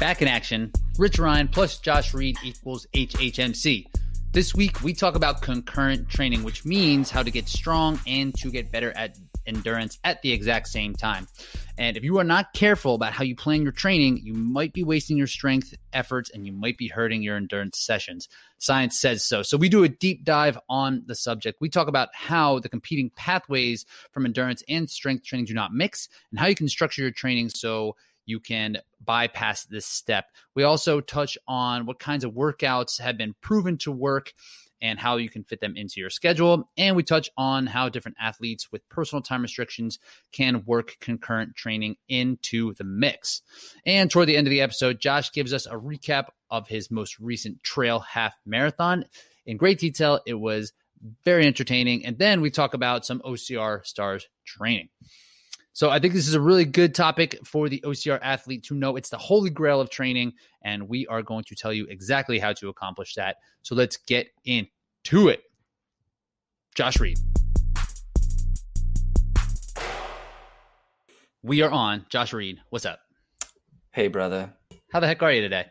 Back in action, Rich Ryan plus Josh Reed equals HHMC. This week, we talk about concurrent training, which means how to get strong and to get better at endurance at the exact same time. And if you are not careful about how you plan your training, you might be wasting your strength efforts and you might be hurting your endurance sessions. Science says so. So we do a deep dive on the subject. We talk about how the competing pathways from endurance and strength training do not mix and how you can structure your training so you can bypass this step. We also touch on what kinds of workouts have been proven to work and how you can fit them into your schedule. And we touch on how different athletes with personal time restrictions can work concurrent training into the mix. And toward the end of the episode, Josh gives us a recap of his most recent trail half marathon. In great detail, it was very entertaining. And then we talk about some OCR stars training. So I think this is a really good topic for the OCR athlete to know. It's the holy grail of training, and we are going to tell you exactly how to accomplish that. So let's get into it. Josh Reed. We are on. Josh Reed, what's up? Hey, brother. How the heck are you today?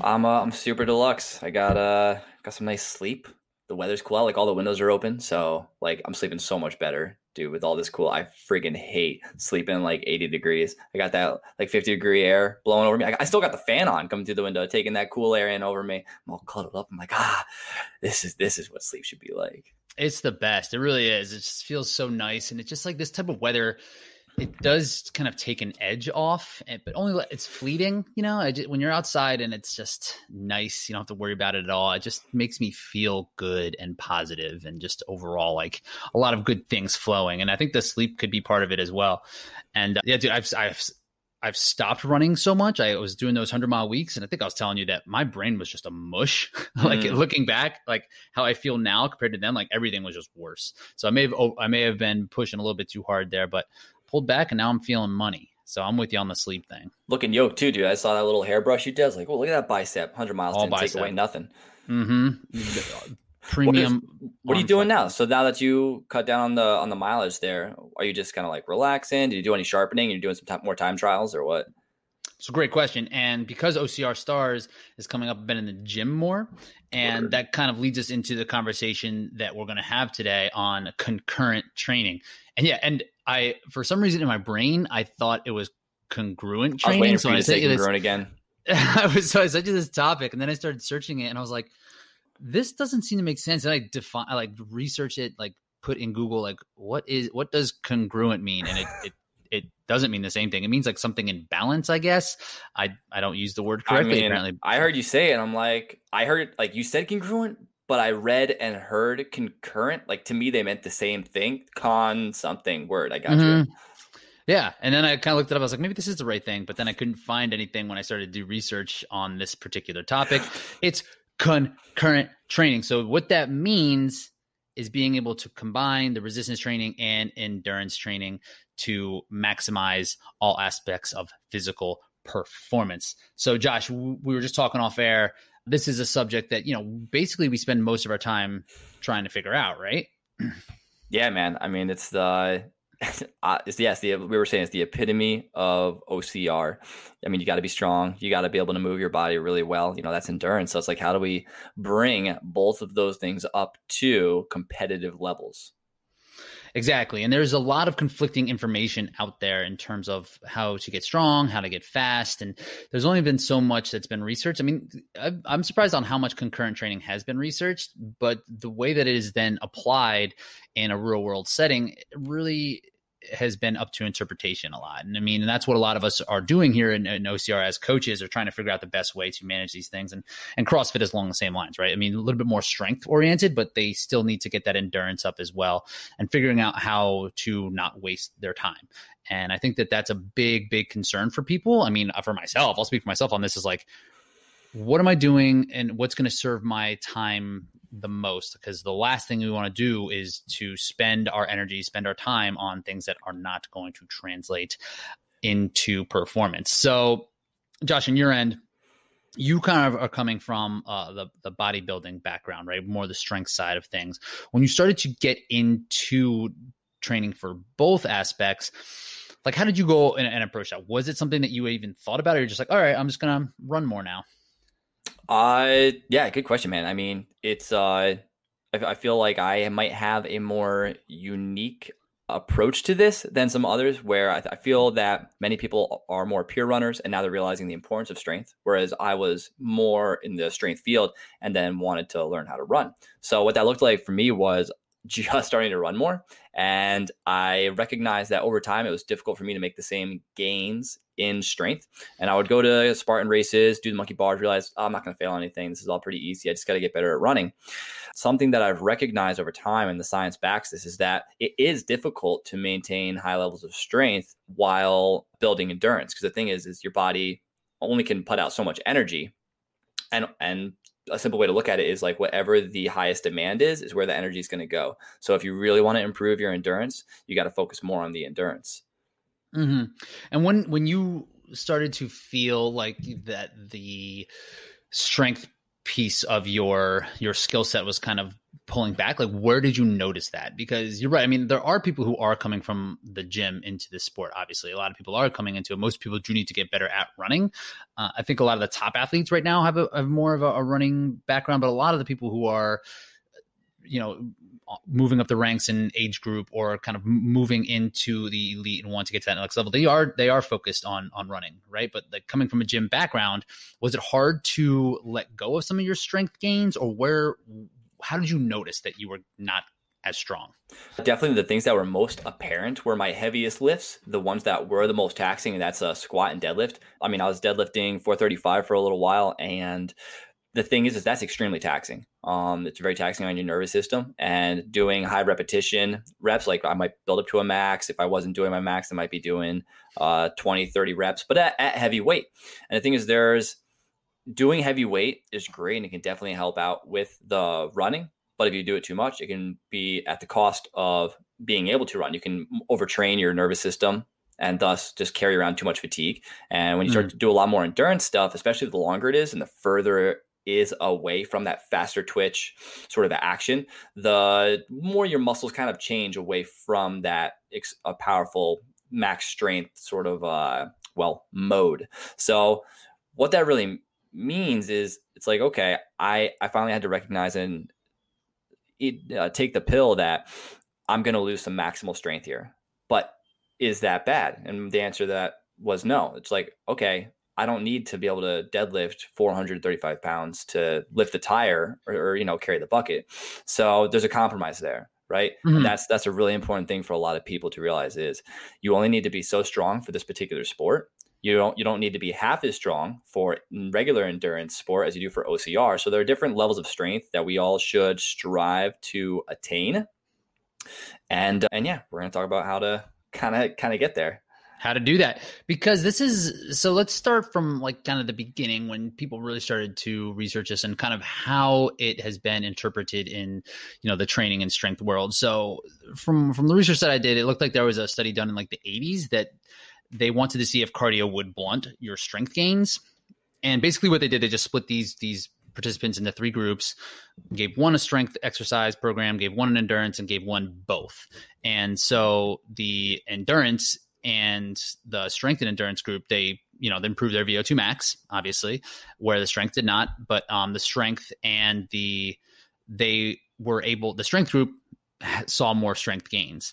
I'm uh, I'm super deluxe. I got uh got some nice sleep. The weather's cool. Like all the windows are open, so like I'm sleeping so much better dude, with all this cool, I freaking hate sleeping like 80 degrees. I got that like 50 degree air blowing over me. I, I, still got the fan on coming through the window, taking that cool air in over me. I'm all cuddled up. I'm like, ah, this is this is what sleep should be like. It's the best. It really is. It just feels so nice, and it's just like this type of weather it does kind of take an edge off, eh, but only it's fleeting. You know, just, when you're outside and it's just nice, you don't have to worry about it at all. It just makes me feel good and positive, and just overall like a lot of good things flowing. And I think the sleep could be part of it as well. And uh, yeah, dude, I've I've I've stopped running so much. I was doing those hundred mile weeks, and I think I was telling you that my brain was just a mush. like mm. looking back, like how I feel now compared to then, like everything was just worse. So I may have I may have been pushing a little bit too hard there, but pulled back and now I'm feeling money. So I'm with you on the sleep thing. Looking yoked too, dude. I saw that little hairbrush you did. I was like, oh, look at that bicep. 100 miles All didn't bicep. take away nothing. Mm-hmm. Premium. What, is, what are you doing now? So now that you cut down on the on the mileage there, are you just kind of like relaxing? Did you do any sharpening? You're you doing some time, more time trials or what? It's a great question. And because OCR Stars is coming up, I've been in the gym more. And Word. that kind of leads us into the conversation that we're going to have today on concurrent training. And yeah, and I for some reason in my brain I thought it was congruent training. I so I said congruent again. I was so I said to this topic, and then I started searching it, and I was like, "This doesn't seem to make sense." And I define, I like research it, like put in Google, like what is what does congruent mean, and it it it doesn't mean the same thing. It means like something in balance, I guess. I I don't use the word correctly. I mean, apparently, I heard you say it. I'm like, I heard like you said congruent, but I read and heard concurrent. Like to me, they meant the same thing. Con something word. I got mm-hmm. you. Yeah. And then I kind of looked it up. I was like, maybe this is the right thing. But then I couldn't find anything when I started to do research on this particular topic. It's concurrent training. So what that means is being able to combine the resistance training and endurance training to maximize all aspects of physical performance. So, Josh, we were just talking off air this is a subject that you know basically we spend most of our time trying to figure out, right? Yeah, man. I mean, it's the uh, it's yes, the we were saying it's the epitome of OCR. I mean, you got to be strong. You got to be able to move your body really well. You know, that's endurance. So it's like, how do we bring both of those things up to competitive levels? Exactly. And there's a lot of conflicting information out there in terms of how to get strong, how to get fast. And there's only been so much that's been researched. I mean, I'm surprised on how much concurrent training has been researched, but the way that it is then applied in a real world setting really has been up to interpretation a lot. And I mean, and that's what a lot of us are doing here in, in, OCR as coaches are trying to figure out the best way to manage these things. And, and CrossFit is along the same lines, right? I mean, a little bit more strength oriented, but they still need to get that endurance up as well and figuring out how to not waste their time. And I think that that's a big, big concern for people. I mean, for myself, I'll speak for myself on this is like, what am I doing and what's going to serve my time the most because the last thing we want to do is to spend our energy, spend our time on things that are not going to translate into performance. So, Josh, in your end, you kind of are coming from uh, the the bodybuilding background, right? More the strength side of things. When you started to get into training for both aspects, like how did you go and, and approach that? Was it something that you even thought about, or you're just like, all right, I'm just gonna run more now? Uh, yeah, good question, man. I mean, it's uh, I, I feel like I might have a more unique approach to this than some others where I, I, feel that many people are more pure runners and now they're realizing the importance of strength whereas i was more in the strength field and then wanted to learn how to run so what that looked like for me was just starting to run more. And I recognized that over time, it was difficult for me to make the same gains in strength. And I would go to Spartan races, do the monkey bars, realize oh, I'm not going to fail anything. This is all pretty easy. I just got to get better at running. Something that I've recognized over time, and the science backs this, is that it is difficult to maintain high levels of strength while building endurance. Because the thing is, is your body only can put out so much energy and and a simple way to look at it is like whatever the highest demand is is where the energy is going to go so if you really want to improve your endurance you got to focus more on the endurance mm-hmm. and when when you started to feel like that the strength piece of your your skill set was kind of pulling back like where did you notice that? Because you're right i mean there are people who are coming from the gym into this sport obviously. A lot of people are coming into it. Most people do need to get better at running. Uh, i think a lot of the top athletes right now have, a, have more of a, a running background but a lot of the people who are you know Uh, moving up the ranks in age group or kind of moving into the elite and want to get to that next level they are they are focused on on running right but like coming from a gym background was it hard to let go of some of your strength gains or where how did you notice that you were not as strong? Definitely the things that were most apparent were my heaviest lifts, the ones that were the most taxing, and that's a squat and deadlift. I mean, I was deadlifting 435 for a little while, and the thing is, is that's extremely taxing. Um, it's very taxing on your nervous system, and doing high repetition reps, like I might build up to a max. If I wasn't doing my max, I might be doing uh, 20, 30 reps, but at, at heavy weight. And the thing is, there's doing heavy weight is great and it can definitely help out with the running. But if you do it too much, it can be at the cost of being able to run. You can overtrain your nervous system and thus just carry around too much fatigue. And when you start mm. to do a lot more endurance stuff, especially the longer it is and the further is away from that faster twitch sort of action, the more your muscles kind of change away from that ex- a powerful max strength sort of uh, well mode. So what that really means is it's like okay i i finally had to recognize and it, uh, take the pill that i'm going to lose some maximal strength here. But is that bad? And the answer to that was no. It's like okay i don't need to be able to deadlift 435 pounds to lift the tire or, or you know carry the bucket so there's a compromise there right mm-hmm. that's that's a really important thing for a lot of people to realize is you only need to be so strong for this particular sport you don't you don't need to be half as strong for regular endurance sport as you do for OCR. So there are different levels of strength that we all should strive to attain. And and yeah, we're going to talk about how to kind of kind of get there. How to do that because this is so let's start from like kind of the beginning when people really started to research this and kind of how it has been interpreted in you know the training and strength world. So from from the research that I did, it looked like there was a study done in like the 80s that they wanted to see if cardio would blunt your strength gains. And basically, what they did, they just split these these participants into three groups, gave one a strength exercise program, gave one an endurance, and gave one both. And so the endurance and the strength and endurance group, they you know they improved their VO2 max, obviously, where the strength did not. But um, the strength and the they were able the strength group saw more strength gains.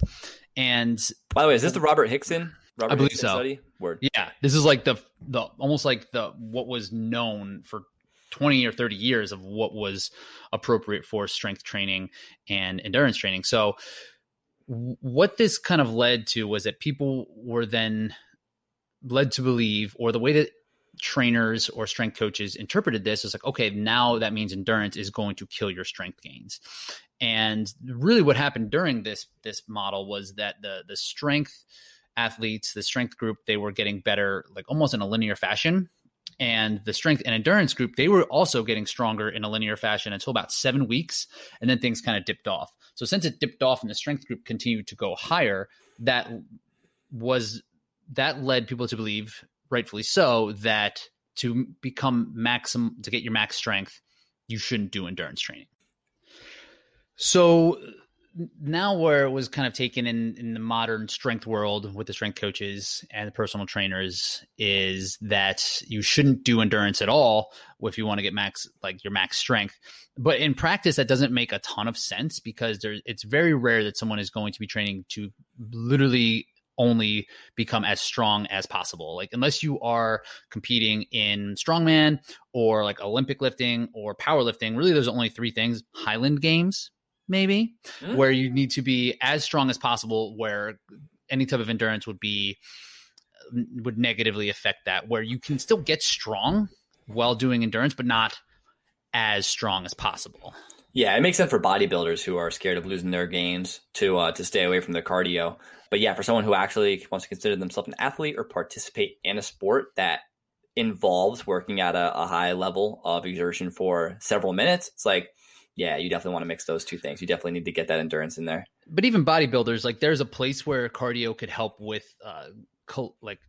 And by the way, is this the Robert Hickson Robert I believe so. Study? Word. Yeah, this is like the the almost like the what was known for 20 or 30 years of what was appropriate for strength training and endurance training. So what this kind of led to was that people were then led to believe or the way that trainers or strength coaches interpreted this is like okay now that means endurance is going to kill your strength gains and really what happened during this this model was that the the strength athletes, the strength group, they were getting better, like almost in a linear fashion. And the strength and endurance group, they were also getting stronger in a linear fashion until about seven weeks. And then things kind of dipped off. So since it dipped off and the strength group continued to go higher, that was that led people to believe, rightfully so, that to become maximum to get your max strength, you shouldn't do endurance training. So now where it was kind of taken in in the modern strength world with the strength coaches and the personal trainers is that you shouldn't do endurance at all if you want to get max like your max strength but in practice that doesn't make a ton of sense because there it's very rare that someone is going to be training to literally only become as strong as possible. Like unless you are competing in strongman or like Olympic lifting or powerlifting, really there's only three things: Highland Games, maybe, mm. where you need to be as strong as possible. Where any type of endurance would be would negatively affect that. Where you can still get strong while doing endurance, but not as strong as possible. Yeah, it makes sense for bodybuilders who are scared of losing their gains to uh, to stay away from the cardio. But yeah, for someone who actually wants to consider themselves an athlete or participate in a sport that involves working at a, a high level of exertion for several minutes, it's like, yeah, you definitely want to mix those two things. You definitely need to get that endurance in there. But even bodybuilders, like there's a place where cardio could help with uh, cal- like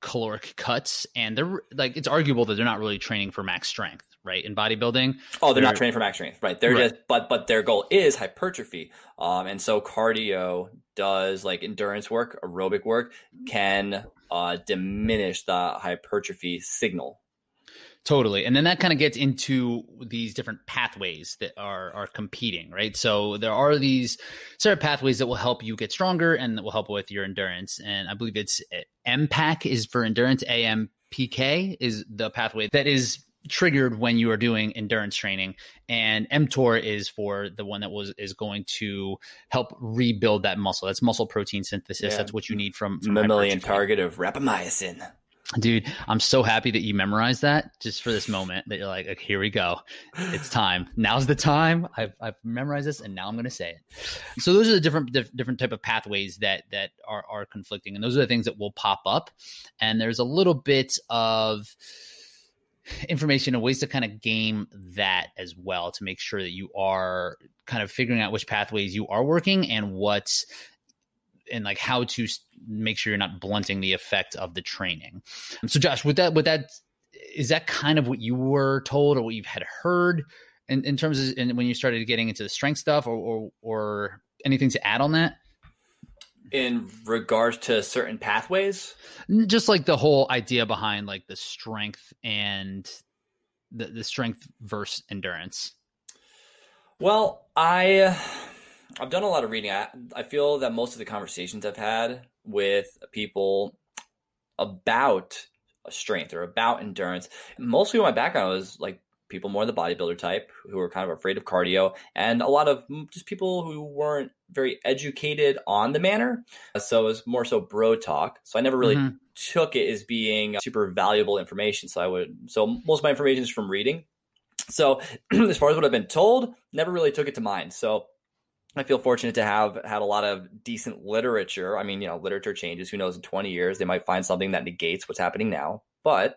caloric cuts, and they're like it's arguable that they're not really training for max strength right? In bodybuilding. Oh, they're, they're not training for max strength, right? They're right. just, but but their goal is hypertrophy. Um, and so cardio does like endurance work, aerobic work can uh, diminish the hypertrophy signal. Totally. And then that kind of gets into these different pathways that are are competing, right? So there are these certain pathways that will help you get stronger and that will help with your endurance. And I believe it's uh, MPAC is for endurance, AMPK is the pathway that is triggered when you are doing endurance training and mtor is for the one that was is going to help rebuild that muscle that's muscle protein synthesis yeah. that's what you need from, from mammalian target of rapamycin dude i'm so happy that you memorized that just for this moment that you're like okay, here we go. It's time. Now's the time. I've, I've memorized this and now i'm going to say it. So those are the different different type of pathways that that are, are conflicting and those are the things that will pop up. And there's a little bit of information and ways to kind of game that as well to make sure that you are kind of figuring out which pathways you are working and what's and like how to make sure you're not blunting the effect of the training. So Josh, with that with that is that kind of what you were told or what you've had heard in, in terms of in, when you started getting into the strength stuff or, or or anything to add on that? in regards to certain pathways just like the whole idea behind like the strength and the, the strength versus endurance well i i've done a lot of reading. I, I feel that most of the conversations i've had with people about strength or about endurance mostly my background was like people more the bodybuilder type who were kind of afraid of cardio and a lot of just people who weren't very educated on the manner. So it was more so bro talk. So i never really mm-hmm. took it as being super valuable information. So i would so most of my information is from reading. So as far as what i've been told never really took it to mind. So I feel fortunate to have had a lot of decent literature. I mean, you know, literature changes. Who knows? In 20 years, they might find something that negates what's happening now. But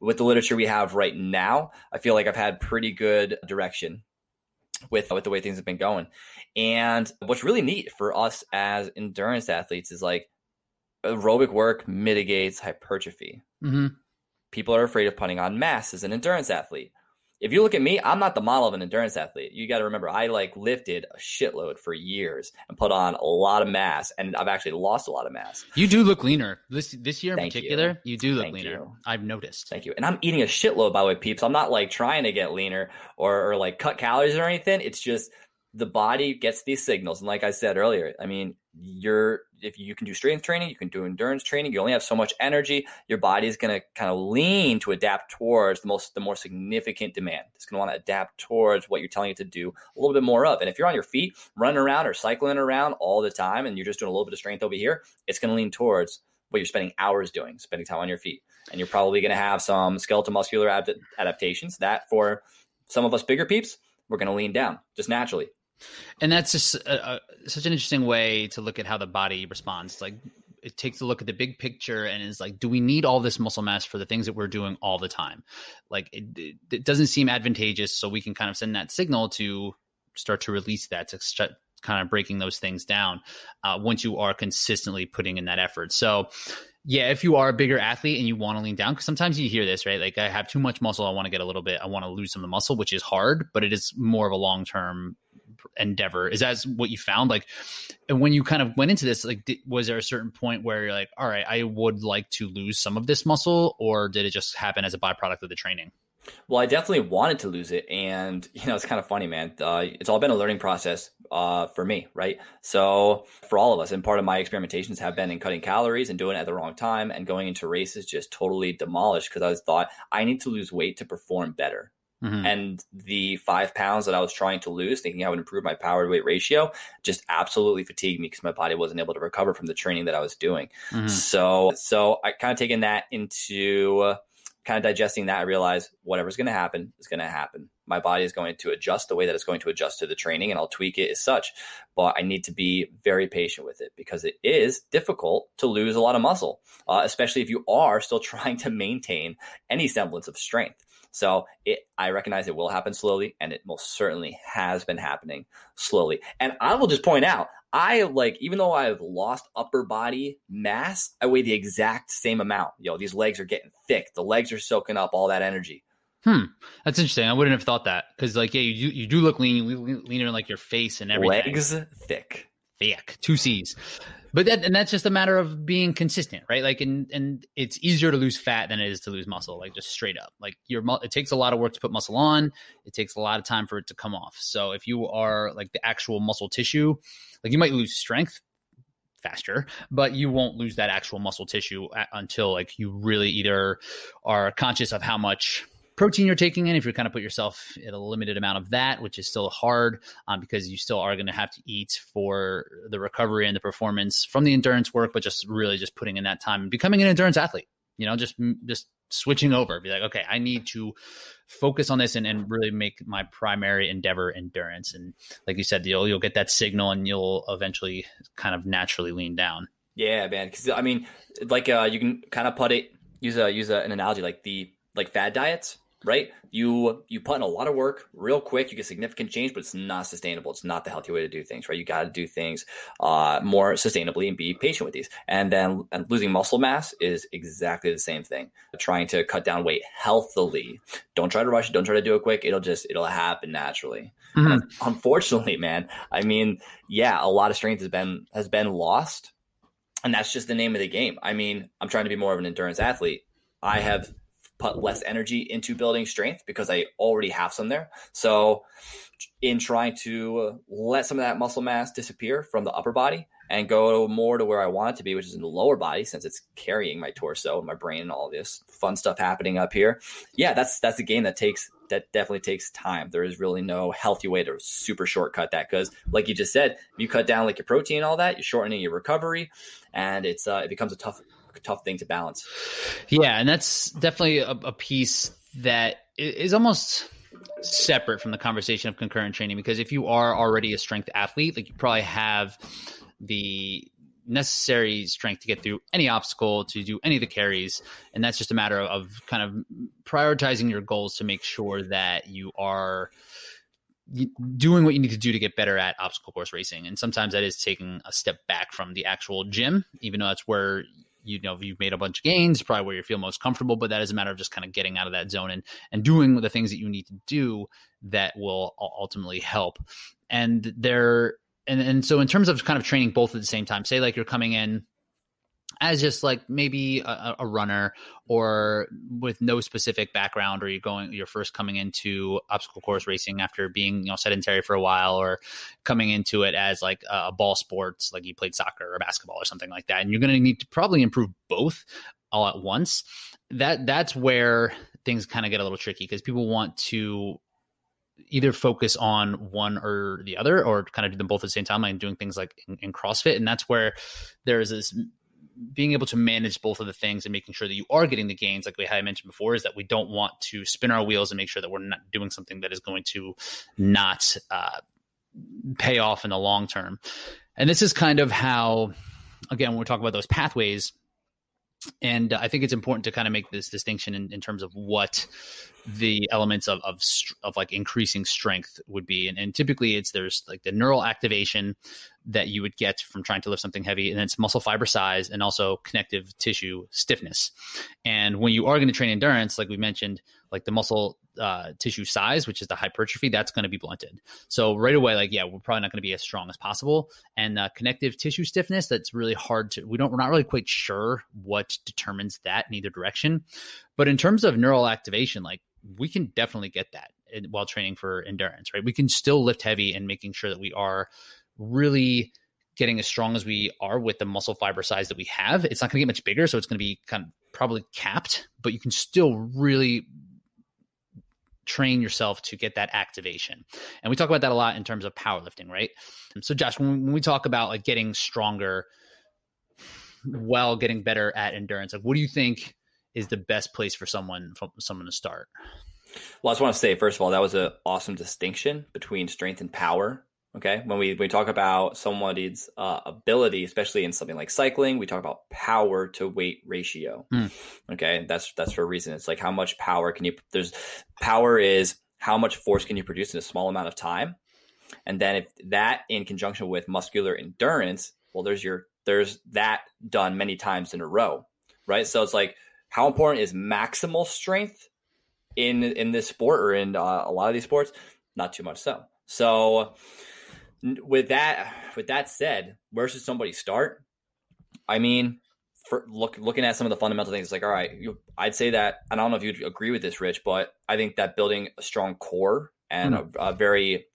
with the literature we have right now, I feel like I've had pretty good direction with with the way things have been going. And what's really neat for us as endurance athletes is like aerobic work mitigates hypertrophy. Mm-hmm. People are afraid of putting on mass as an endurance athlete if you look at me, I'm not the model of an endurance athlete. You got to remember, I like lifted a shitload for years and put on a lot of mass, and I've actually lost a lot of mass. You do look leaner this this year in Thank particular. You. you. do look Thank leaner. You. I've noticed. Thank you. And I'm eating a shitload by the way, peeps. I'm not like trying to get leaner or, or like cut calories or anything. It's just the body gets these signals, and like I said earlier, I mean, you're if you can do strength training, you can do endurance training. You only have so much energy. Your body is going to kind of lean to adapt towards the most the more significant demand. It's going to want to adapt towards what you're telling it to do a little bit more of. And if you're on your feet, running around or cycling around all the time, and you're just doing a little bit of strength over here, it's going to lean towards what you're spending hours doing, spending time on your feet. And you're probably going to have some skeletal muscular ad- adaptations that for some of us bigger peeps, we're going to lean down just naturally. And that's just a, a, such an interesting way to look at how the body responds. Like it takes a look at the big picture and is like, do we need all this muscle mass for the things that we're doing all the time? Like it, it, it doesn't seem advantageous, so we can kind of send that signal to start to release that to start kind of breaking those things down uh, once you are consistently putting in that effort. So yeah, if you are a bigger athlete and you want to lean down, because sometimes you hear this, right? Like I have too much muscle, I want to get a little bit, I want to lose some of the muscle, which is hard, but it is more of a long term endeavor. Is that what you found? Like, and when you kind of went into this, like, did, was there a certain point where you're like, all right, I would like to lose some of this muscle, or did it just happen as a byproduct of the training? Well, I definitely wanted to lose it, and you know, it's kind of funny, man. Uh, it's all been a learning process uh, for me, right? So for all of us, and part of my experimentations have been in cutting calories and doing it at the wrong time, and going into races just totally demolished because I was thought I need to lose weight to perform better. Mm-hmm. And the five pounds that I was trying to lose, thinking I would improve my power to weight ratio, just absolutely fatigued me because my body wasn't able to recover from the training that I was doing. Mm-hmm. So, so I kind of taken that into kind of digesting that, I realized whatever's going to happen is going to happen. My body is going to adjust the way that it's going to adjust to the training, and I'll tweak it as such. But I need to be very patient with it because it is difficult to lose a lot of muscle, uh, especially if you are still trying to maintain any semblance of strength. So it, I recognize it will happen slowly, and it most certainly has been happening slowly. And I will just point out, I like, even though I've lost upper body mass, I weigh the exact same amount. Yo, these legs are getting thick. The legs are soaking up all that energy. Hmm, that's interesting. I wouldn't have thought that because, like, yeah, you do, you do look lean, leaner in like your face and everything. Legs thick, thick, two C's but that and that's just a matter of being consistent right? Like and and it's easier to lose fat than it is to lose muscle like just straight up. Like your it takes a lot of work to put muscle on. It takes a lot of time for it to come off. So if you are like the actual muscle tissue like you might lose strength faster but you won't lose that actual muscle tissue uh, until like you really either are conscious of how much protein you're taking in, if you're kind of put yourself at a limited amount of that, which is still hard um, because you still are going to have to eat for the recovery and the performance from the endurance work, but just really just putting in that time and becoming an endurance athlete. You know, just just switching over, be like, okay, I need to focus on this and, and really make my primary endeavor endurance. And like you said, you'll you'll get that signal and you'll eventually kind of naturally lean down. Yeah, man. Because I mean, like uh, you can kind of put it use a use a, an analogy like the like fad diets right? You you put in a lot of work real quick. You get significant change, but it's not sustainable. It's not the healthy way to do things, right? You got to do things uh, more sustainably and be patient with these. And then and losing muscle mass is exactly the same thing. Trying to cut down weight healthily. Don't try to rush it. Don't try to do it quick. It'll just it'll happen naturally. Mm-hmm. Unfortunately, man. I mean, yeah, a lot of strength has been has been lost. And that's just the name of the game. I mean, I'm trying to be more of an endurance athlete. I have put less energy into building strength because I already have some there. So, in trying to let some of that muscle mass disappear from the upper body and go more to where I want it to be, which is in the lower body, since it's carrying my torso, and my brain, and all this fun stuff happening up here. Yeah, that's that's a game that takes that definitely takes time. There is really no healthy way to super shortcut that because, like you just said, you cut down like your protein and all that, you're shortening your recovery, and it's uh, it becomes a tough tough thing to balance. Yeah, and that's definitely a, a piece that is almost separate from the conversation of concurrent training because if you are already a strength athlete, like you probably have the necessary strength to get through any obstacle to do any of the carries and that's just a matter of kind of prioritizing your goals to make sure that you are doing what you need to do to get better at obstacle course racing and sometimes that is taking a step back from the actual gym even though that's where you know you've made a bunch of gains probably where you feel most comfortable but that is a matter of just kind of getting out of that zone and and doing the things that you need to do that will ultimately help. And there and and so in terms of kind of training both at the same time say like you're coming in as just like maybe a, a, runner or with no specific background or you're going you're first coming into obstacle course racing after being you know sedentary for a while or coming into it as like a ball sports like you played soccer or basketball or something like that and you're going to need to probably improve both all at once that that's where things kind of get a little tricky because people want to either focus on one or the other or kind of do them both at the same time like doing things like in, in crossfit and that's where there's this being able to manage both of the things and making sure that you are getting the gains, like we had mentioned before, is that we don't want to spin our wheels and make sure that we're not doing something that is going to not uh, pay off in the long term. And this is kind of how, again, when we talk about those pathways, and I think it's important to kind of make this distinction in, in terms of what the elements of, of, of like increasing strength would be. And, and, typically it's there's like the neural activation that you would get from trying to lift something heavy, and it's muscle fiber size and also connective tissue stiffness. And when you are going to train endurance, like we mentioned, like the muscle uh, tissue size, which is the hypertrophy, that's going to be blunted. So right away, like yeah, we're probably not going to be as strong as possible. And uh, connective tissue stiffness, that's really hard to. We don't. We're not really quite sure what determines that in either direction. But in terms of neural activation, like we can definitely get that while training for endurance, right? We can still lift heavy and making sure that we are really getting as strong as we are with the muscle fiber size that we have. It's not going to get much bigger, so it's going to be kind of probably capped, but you can still really train yourself to get that activation. And we talk about that a lot in terms of powerlifting, right? So Josh, when we talk about like getting stronger while getting better at endurance, like what do you think is the best place for someone for someone to start? Well, I just want to say first of all that was an awesome distinction between strength and power. Okay, when we we talk about somebody's uh, ability, especially in something like cycling, we talk about power to weight ratio. Mm. Okay, that's that's for a reason. It's like how much power can you? There's power is how much force can you produce in a small amount of time, and then if that in conjunction with muscular endurance, well, there's your there's that done many times in a row, right? So it's like how important is maximal strength in in this sport or in uh, a lot of these sports? Not too much so. So with that with that said, where should somebody start? I mean, for look looking at some of the fundamental things, it's like all right, you, I'd say that I don't know if you'd agree with this, Rich, but I think that building a strong core and mm. a, a very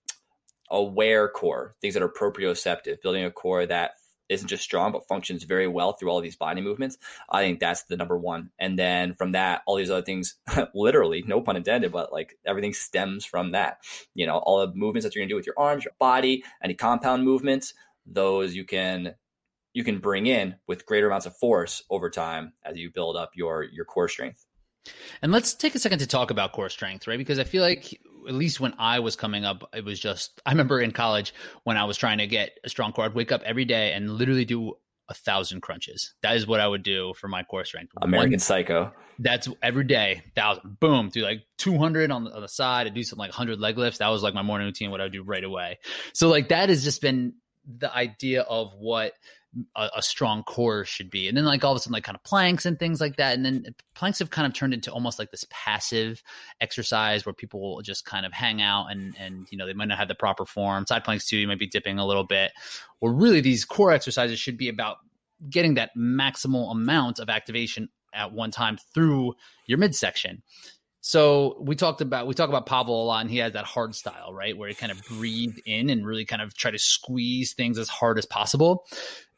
aware core, things that are proprioceptive, building a core that isn't just strong but functions very well through all these body movements. I think that's the number one. And then from that all these other things literally no pun intended but like everything stems from that. You know all the movements that you're gonna do with your arms your body any compound movements those you can you can bring in with greater amounts of force over time as you build up your your core strength. And let's take a second to talk about core strength, right? Because I feel like at least when I was coming up, it was just I remember in college when I was trying to get a strong core, I'd wake up every day and literally do a thousand crunches. That is what I would do for my core strength. American One, Psycho. That's every day, thousand. Boom, do like two hundred on, on the side. I do something like hundred leg lifts. That was like my morning routine. What I would do right away. So like that has just been the idea of what a, a, strong core should be. And then like all of a sudden like kind of planks and things like that. And then planks have kind of turned into almost like this passive exercise where people will just kind of hang out and and you know they might not have the proper form. Side planks too, you might be dipping a little bit. Or really these core exercises should be about getting that maximal amount of activation at one time through your midsection. So we talked about we talk about Pavel a lot, and he has that hard style, right, where he kind of breathe in and really kind of try to squeeze things as hard as possible.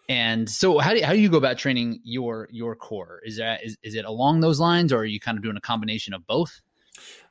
And so, how do how do you go about training your your core? Is that is, is it along those lines, or are you kind of doing a combination of both?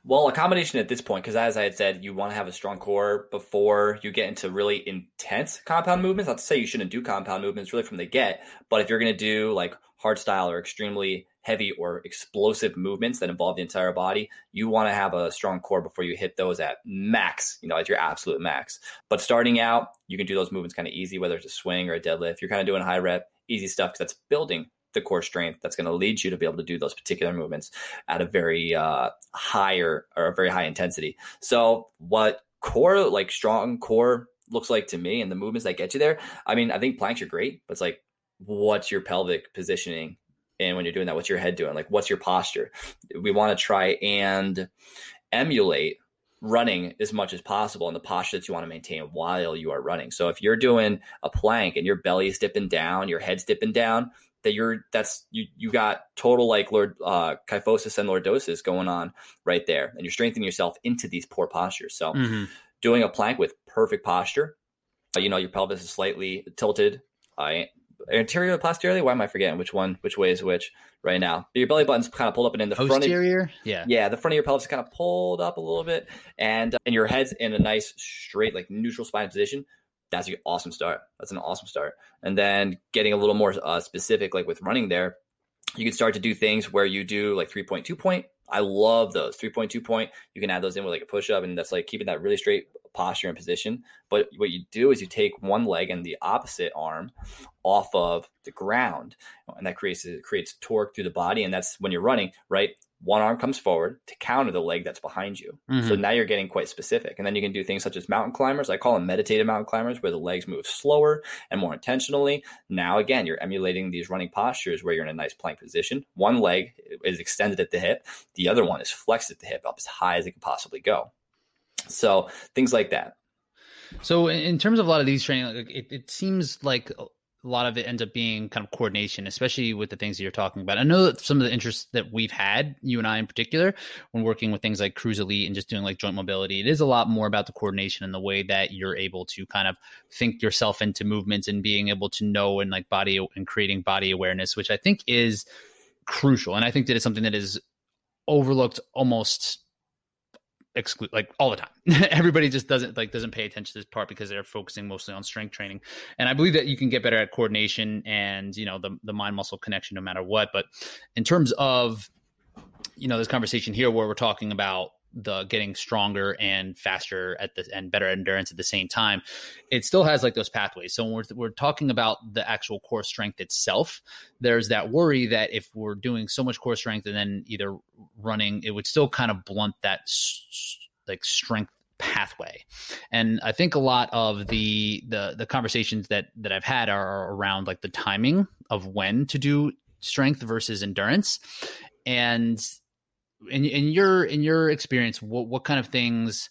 Well, a combination at this point, because as I had said, you want to have a strong core before you get into really intense compound movements. Not to say you shouldn't do compound movements really from the get, but if you're going to do like hard style or extremely heavy or explosive movements that involve the entire body, you want to have a strong core before you hit those at max, you know, at your absolute max. But starting out, you can do those movements kind of easy, whether it's a swing or a deadlift. You're kind of doing high rep, easy stuff because that's building the core strength that's going to lead you to be able to do those particular movements at a very uh, higher or a very high intensity. So, what core, like strong core, looks like to me and the movements that get you there, I mean, I think planks are great, but it's like, what's your pelvic positioning? And when you're doing that what's your head doing? Like what's your posture? We want to try and emulate running as much as possible in the posture that you want to maintain while you are running. So if you're doing a plank and your belly is dipping down your head's dipping down that you're that's you you got total like lord uh kyphosis and lordosis going on right there. And you're strengthening yourself into these poor postures. So mm-hmm. doing a plank with perfect posture uh, you know your pelvis is slightly tilted uh, anterior posteriorly. Why am I forgetting which one, which way is which right now? Your belly button's kind of pulled up, and in the posterior, front of, yeah, yeah, the front of your pelvis is kind of pulled up a little bit, and uh, and your head's in a nice straight, like neutral spine position. That's an awesome start. That's an awesome start. And then getting a little more uh, specific, like with running there, you can start to do things where you do like three point, two point. I love those three point, two point. You can add those in with like a push up, and that's like keeping that really straight posture and position. But what you do is you take one leg and the opposite arm off of the ground, and that creates it creates torque through the body. And that's when you're running, right? one arm comes forward to counter the leg that's behind you. Mm-hmm. So now you're getting quite specific. And then you can do things such as mountain climbers. I call them meditative mountain climbers, where the legs move slower and more intentionally. Now, again, you're emulating these running postures where you're in a nice plank position. One leg is extended at the hip, the other one is flexed at the hip up as high as it can possibly go. So things like that. So in terms of a lot of these training, it, it seems like a lot of it ends up being kind of coordination, especially with the things that you're talking about. I know that some of the interests that we've had, you and I in particular, when working with things like Cruise Elite and just doing like joint mobility, it is a lot more about the coordination and the way that you're able to kind of think yourself into movements and being able to know and like body and creating body awareness, which I think is crucial. And I think that it's something that is overlooked almost exclude like all the time. Everybody just doesn't like doesn't pay attention to this part because they're focusing mostly on strength training. And I believe that you can get better at coordination and you know the the mind muscle connection no matter what. But in terms of you know this conversation here where we're talking about the getting stronger and faster at the and better endurance at the same time it still has like those pathways. So when we're, we're talking about the actual core strength itself there's that worry that if we're doing so much core strength and then either running it would still kind of blunt that like strength pathway. And i think a lot of the the the conversations that that i've had are around like the timing of when to do strength versus endurance. And in in your in your experience, what what kind of things?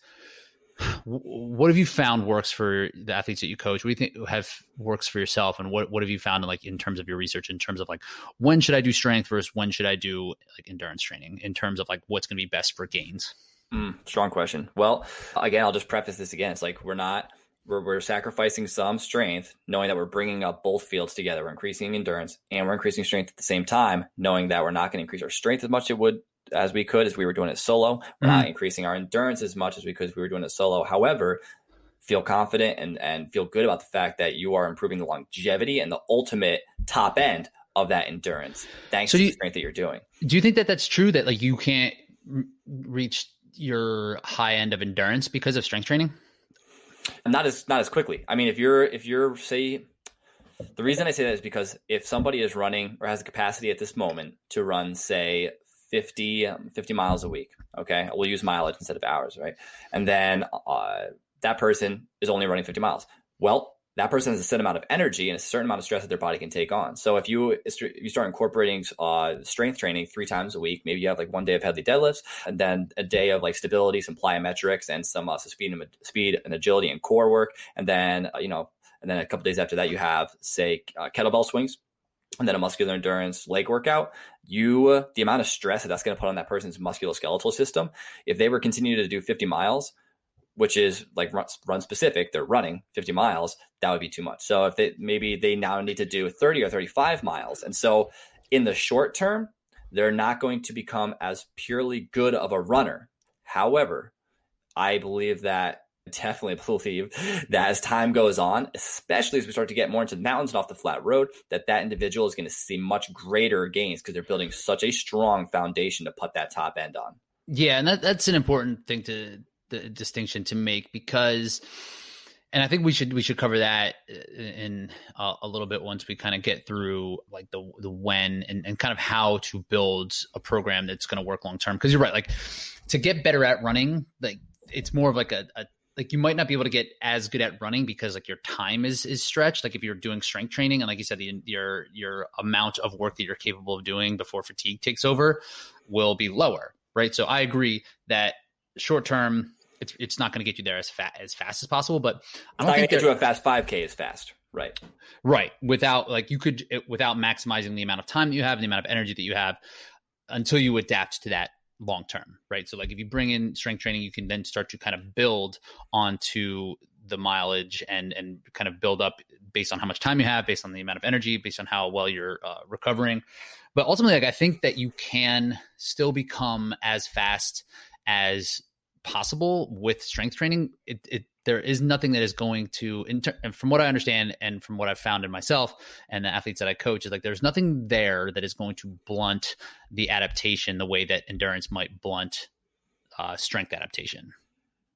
What have you found works for the athletes that you coach? What do you think have works for yourself, and what what have you found in like in terms of your research? In terms of like when should I do strength versus when should I do like endurance training? In terms of like what's going to be best for gains? Mm, strong question. Well, again, I'll just preface this again. It's like we're not we're, we're sacrificing some strength, knowing that we're bringing up both fields together. We're increasing endurance and we're increasing strength at the same time, knowing that we're not going to increase our strength as much as it would as we could as we were doing it solo. We're mm-hmm. not increasing our endurance as much as we could as we were doing it solo. However, feel confident and, and feel good about the fact that you are improving the longevity and the ultimate top end of that endurance thanks so to you, the strength that you're doing. Do you think that that's true that like you can't reach your high end of endurance because of strength training? Not as not as quickly. I mean, if you're if you're say the reason I say that is because if somebody is running or has the capacity at this moment to run, say, 50, um, 50 miles a week. Okay. We'll use mileage instead of hours, right? And then uh, that person is only running 50 miles. Well, that person has a certain amount of energy and a certain amount of stress that their body can take on. So if you if you start incorporating uh, strength training three times a week, maybe you have like one day of heavy deadlifts and then a day of like stability, some plyometrics, and some uh, speed and speed and agility and core work, and then uh, you know, and then a couple days after that you have say uh, kettlebell swings and then a muscular endurance leg workout, you the amount of stress that that's going to put on that person's musculoskeletal system, if they were continuing to do 50 miles, which is like run, run, specific, they're running 50 miles, that would be too much. So if they maybe they now need to do 30 or 35 miles, and so in the short term, they're not going to become as purely good of a runner. However, I believe that definitely believe that as time goes on, especially as we start to get more into the mountains and off the flat road, that that individual is going to see much greater gains because they're building such a strong foundation to put that top end on. Yeah, and that, that's an important thing to the distinction to make because and I think we should we should cover that uh, in a, a little bit once we kind of get through like the the when and, and kind of how to build a program that's going to work long term. Because you're right, like to get better at running, like it's more of like a, a like you might not be able to get as good at running because like your time is is stretched. Like if you're doing strength training and like you said the, your your amount of work that you're capable of doing before fatigue takes over will be lower right? So i agree that short term it's it's not going to get you there as fast as fast as possible but i don't think get you a fast 5k is fast right? Right without like you could without maximizing the amount of time that you have and the amount of energy that you have until you adapt to that long term, right? So like if you bring in strength training, you can then start to kind of build onto the mileage and and kind of build up based on how much time you have, based on the amount of energy, based on how well you're uh, recovering. But ultimately, like I think that you can still become as fast as possible with strength training. It, it there is nothing that is going to, inter- from what I understand and from what I've found in myself and the athletes that I coach, is like there's nothing there that is going to blunt the adaptation the way that endurance might blunt uh, strength adaptation.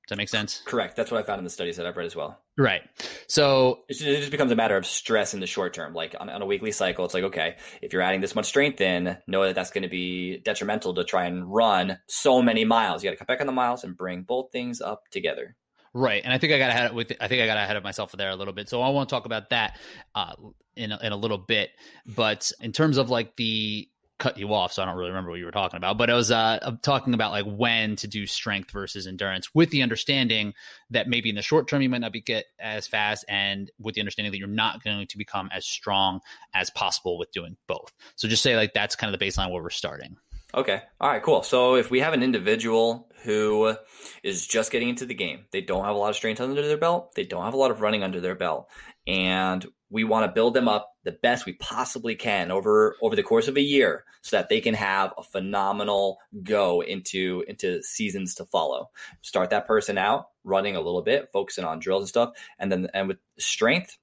Does that make sense? Correct. That's what I found in the studies that I've read as well. Right. So it just becomes a matter of stress in the short term. Like on, on, a weekly cycle, it's like, okay, if you're adding this much strength in, know that that's going to be detrimental to try and run so many miles. You got to cut back on the miles and bring both things up together. Right, and I think I got ahead with. I think I got ahead of myself there a little bit. So I want to talk about that uh, in a, in a little bit. But in terms of like the cut you off, so I don't really remember what you were talking about. But I was uh, talking about like when to do strength versus endurance, with the understanding that maybe in the short term you might not be get as fast, and with the understanding that you're not going to become as strong as possible with doing both. So just say like that's kind of the baseline where we're starting. Okay. All right, cool. So if we have an individual who is just getting into the game, they don't have a lot of strength under their belt, they don't have a lot of running under their belt, and we want to build them up the best we possibly can over over the course of a year so that they can have a phenomenal go into into seasons to follow. Start that person out running a little bit, focusing on drills and stuff, and then and with strength,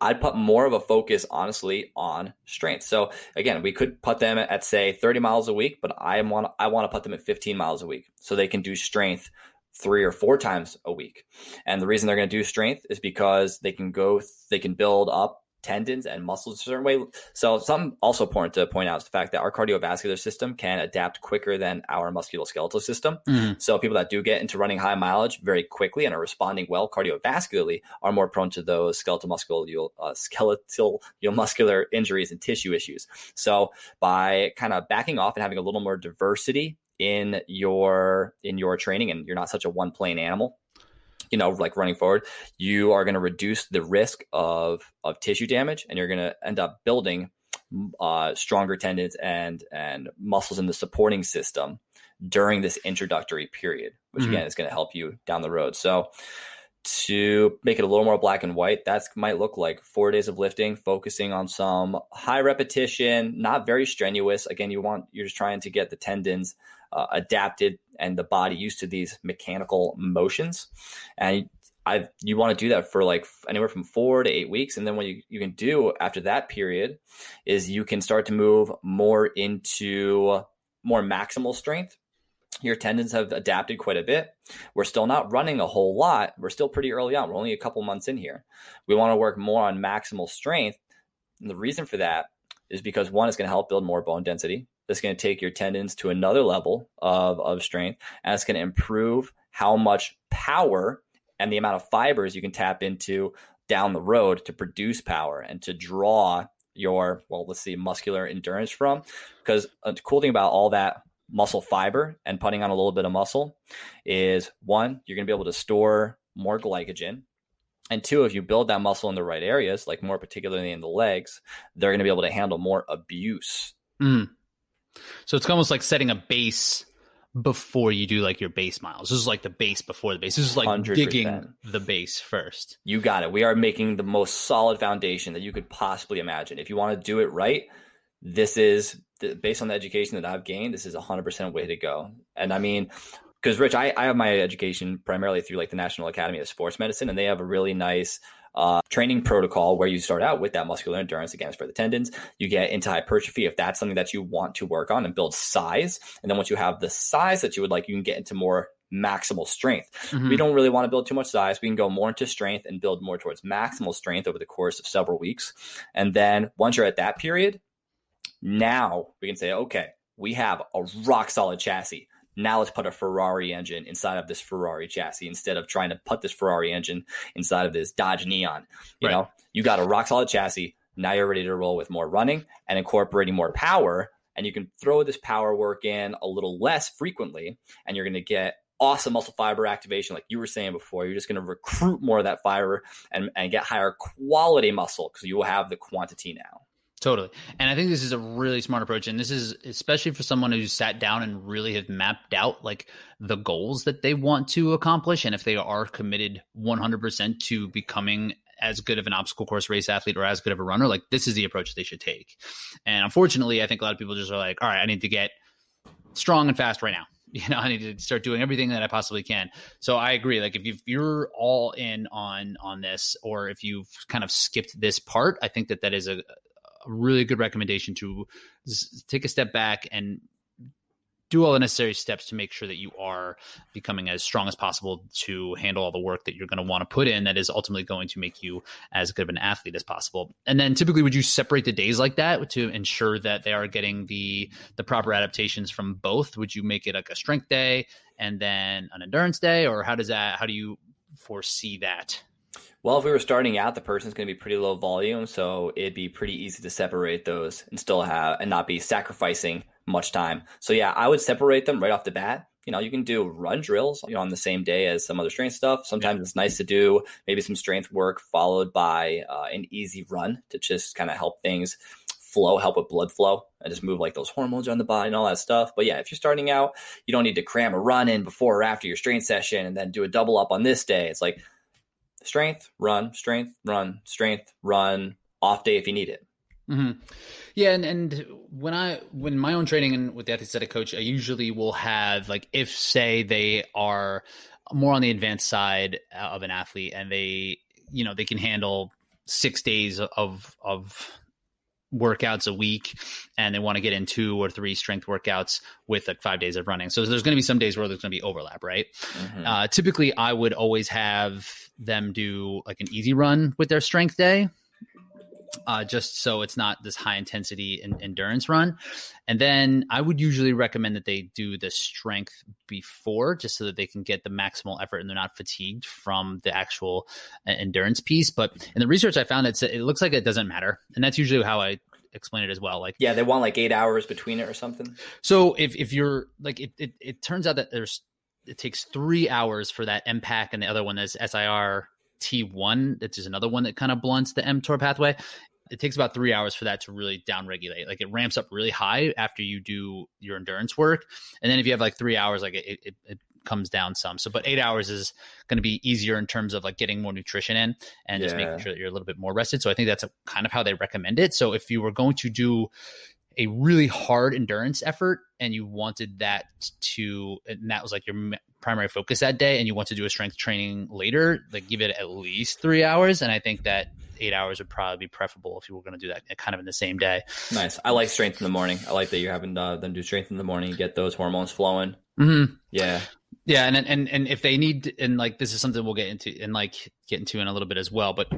I'd put more of a focus, honestly, on strength. So again, we could put them at say 30 miles a week, but I want I want to put them at 15 miles a week so they can do strength three or four times a week. And the reason they're going to do strength is because they can go they can build up tendons and muscles a certain way. So something also important to point out is the fact that our cardiovascular system can adapt quicker than our musculoskeletal system. Mm-hmm. So people that do get into running high mileage very quickly and are responding well cardiovascularly are more prone to those skeletal muscular uh, skeletal muscular injuries and tissue issues. So by kind of backing off and having a little more diversity in your in your training and you're not such a one plane animal you know, like running forward, you are going to reduce the risk of of tissue damage, and you're going to end up building uh, stronger tendons and and muscles in the supporting system during this introductory period, which mm-hmm. again is going to help you down the road. So to make it a little more black and white, that might look like four days of lifting, focusing on some high repetition, not very strenuous. Again, you want you're just trying to get the tendons uh, adapted and the body used to these mechanical motions. And I you want to do that for like anywhere from four to eight weeks, and then what you, you can do after that period is you can start to move more into more maximal strength. Your tendons have adapted quite a bit. We're still not running a whole lot. We're still pretty early on. We're only a couple months in here. We want to work more on maximal strength. And the reason for that is because one is going to help build more bone density that's going to take your tendons to another level of, of strength and it's going to improve how much power and the amount of fibers you can tap into down the road to produce power and to draw your well let's see muscular endurance from because a cool thing about all that muscle fiber and putting on a little bit of muscle is one you're going to be able to store more glycogen and two if you build that muscle in the right areas like more particularly in the legs they're going to be able to handle more abuse mm. So it's almost like setting a base before you do like your base miles. This is like the base before the base. This is like 100%. digging the base first. You got it. We are making the most solid foundation that you could possibly imagine. If you want to do it right, this is based on the education that I've gained. This is a hundred percent way to go. And I mean, because Rich, I, I have my education primarily through like the National Academy of Sports Medicine, and they have a really nice uh, training protocol where you start out with that muscular endurance again for the tendons. You get into hypertrophy if that's something that you want to work on and build size. And then once you have the size that you would like, you can get into more maximal strength. Mm-hmm. We don't really want to build too much size. We can go more into strength and build more towards maximal strength over the course of several weeks. And then once you're at that period, now we can say, okay, we have a rock solid chassis. Now let's put a Ferrari engine inside of this Ferrari chassis instead of trying to put this Ferrari engine inside of this Dodge Neon. You right. know, you got a rock solid chassis. Now you're ready to roll with more running and incorporating more power. And you can throw this power work in a little less frequently, and you're going to get awesome muscle fiber activation, like you were saying before. You're just going to recruit more of that fiber and, and get higher quality muscle because you will have the quantity now. Totally. And I think this is a really smart approach. And this is especially for someone who's sat down and really have mapped out like the goals that they want to accomplish. And if they are committed 100% to becoming as good of an obstacle course race athlete or as good of a runner, like this is the approach they should take. And unfortunately, I think a lot of people just are like, all right, I need to get strong and fast right now. You know, I need to start doing everything that I possibly can. So I agree. Like if you're all in on on this, or if you've kind of skipped this part, I think that that is a really good recommendation to take a step back and do all the necessary steps to make sure that you are becoming as strong as possible to handle all the work that you're going to want to put in that is ultimately going to make you as good of an athlete as possible. And then typically would you separate the days like that to ensure that they are getting the the proper adaptations from both? Would you make it like a strength day and then an endurance day or how does that how do you foresee that well, if we were starting out, the person's going to be pretty low volume, so it'd be pretty easy to separate those and still have and not be sacrificing much time. So yeah, I would separate them right off the bat. You know, you can do run drills you know, on the same day as some other strength stuff. Sometimes it's nice to do maybe some strength work followed by uh, an easy run to just kind of help things flow, help with blood flow, and just move like those hormones around the body and all that stuff. But yeah, if you're starting out, you don't need to cram a run in before or after your strength session and then do a double up on this day. It's like strength, run, strength, run, strength, run, off day if you need it. Mm-hmm. Yeah, and, and when I when my own training and with the athletic coach, I usually will have like if say they are more on the advanced side of an athlete and they you know they can handle six days of of workouts a week and they want to get in two or three strength workouts with like five days of running so there's going to be some days where there's going to be overlap right mm-hmm. uh, typically i would always have them do like an easy run with their strength day uh, just so it's not this high intensity in, endurance run. And then I would usually recommend that they do the strength before, just so that they can get the maximal effort and they're not fatigued from the actual uh, endurance piece. But in the research I found, it's it looks like it doesn't matter, and that's usually how I explain it as well. Like yeah, they want like eight hours between it or something. So if if you're like it, it, it turns out that there's it takes three hours for that AMPK and the other one is SIR T1, that's just another one that kind of blunts the mTOR pathway. It takes about three hours for that to really downregulate. Like it ramps up really high after you do your endurance work, and then if you have like three hours, like it, it, it comes down some. So, but eight hours is going to be easier in terms of like getting more nutrition in and just making sure that you're a little bit more rested. So, I think that's a, kind of how they recommend it. So, if you were going to do a really hard endurance effort and you wanted that to and that was like your primary focus that day and you want to do a strength training later like give it at least three hours and i think that eight hours would probably be preferable if you were going to do that kind of in the same day. Nice. I like strength in the morning. I like that you're having uh, them do strength in the morning get those hormones flowing. Mm-hmm. yeah. Yeah and, and and if they need and like this is something we'll get into and like get into in a little bit as well but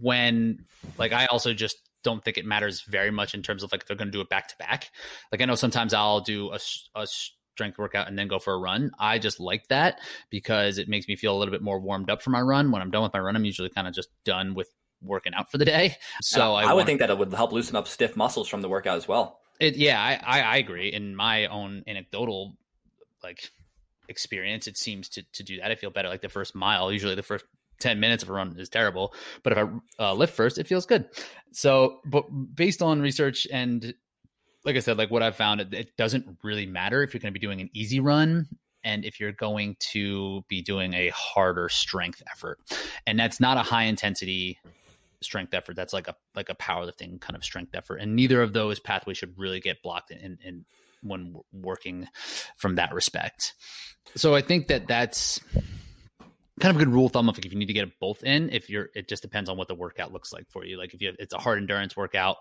when like i also just don't think it matters very much in terms of like if they're going to do it back to back. Like I know sometimes I'll do a, a strength workout and then go for a run. I just like that because it makes me feel a little bit more warmed up for my run. When I'm done with my run, I'm usually kind of just done with working out for the day. So I, I, would think that it would help loosen up stiff muscles from the workout as well. It, yeah, I, I, I agree. In my own anecdotal like experience, it seems to to do that. I feel better like the first mile. Usually the first 10 minutes of a run is terrible. But if I uh, lift first, it feels good. So, but based on research and like I said, like what I've found, it, it doesn't really matter if you're going to be doing an easy run and if you're going to be doing a harder strength effort. And that's not a high intensity strength effort. That's like a like a powerlifting kind of strength effort. And neither of those pathways should really get blocked in, in, in when working from that respect. So I think that that's kind of a good rule of thumb of like if you need to get both in if you're it just depends on what the workout looks like for you. Like if you have, it's a hard endurance workout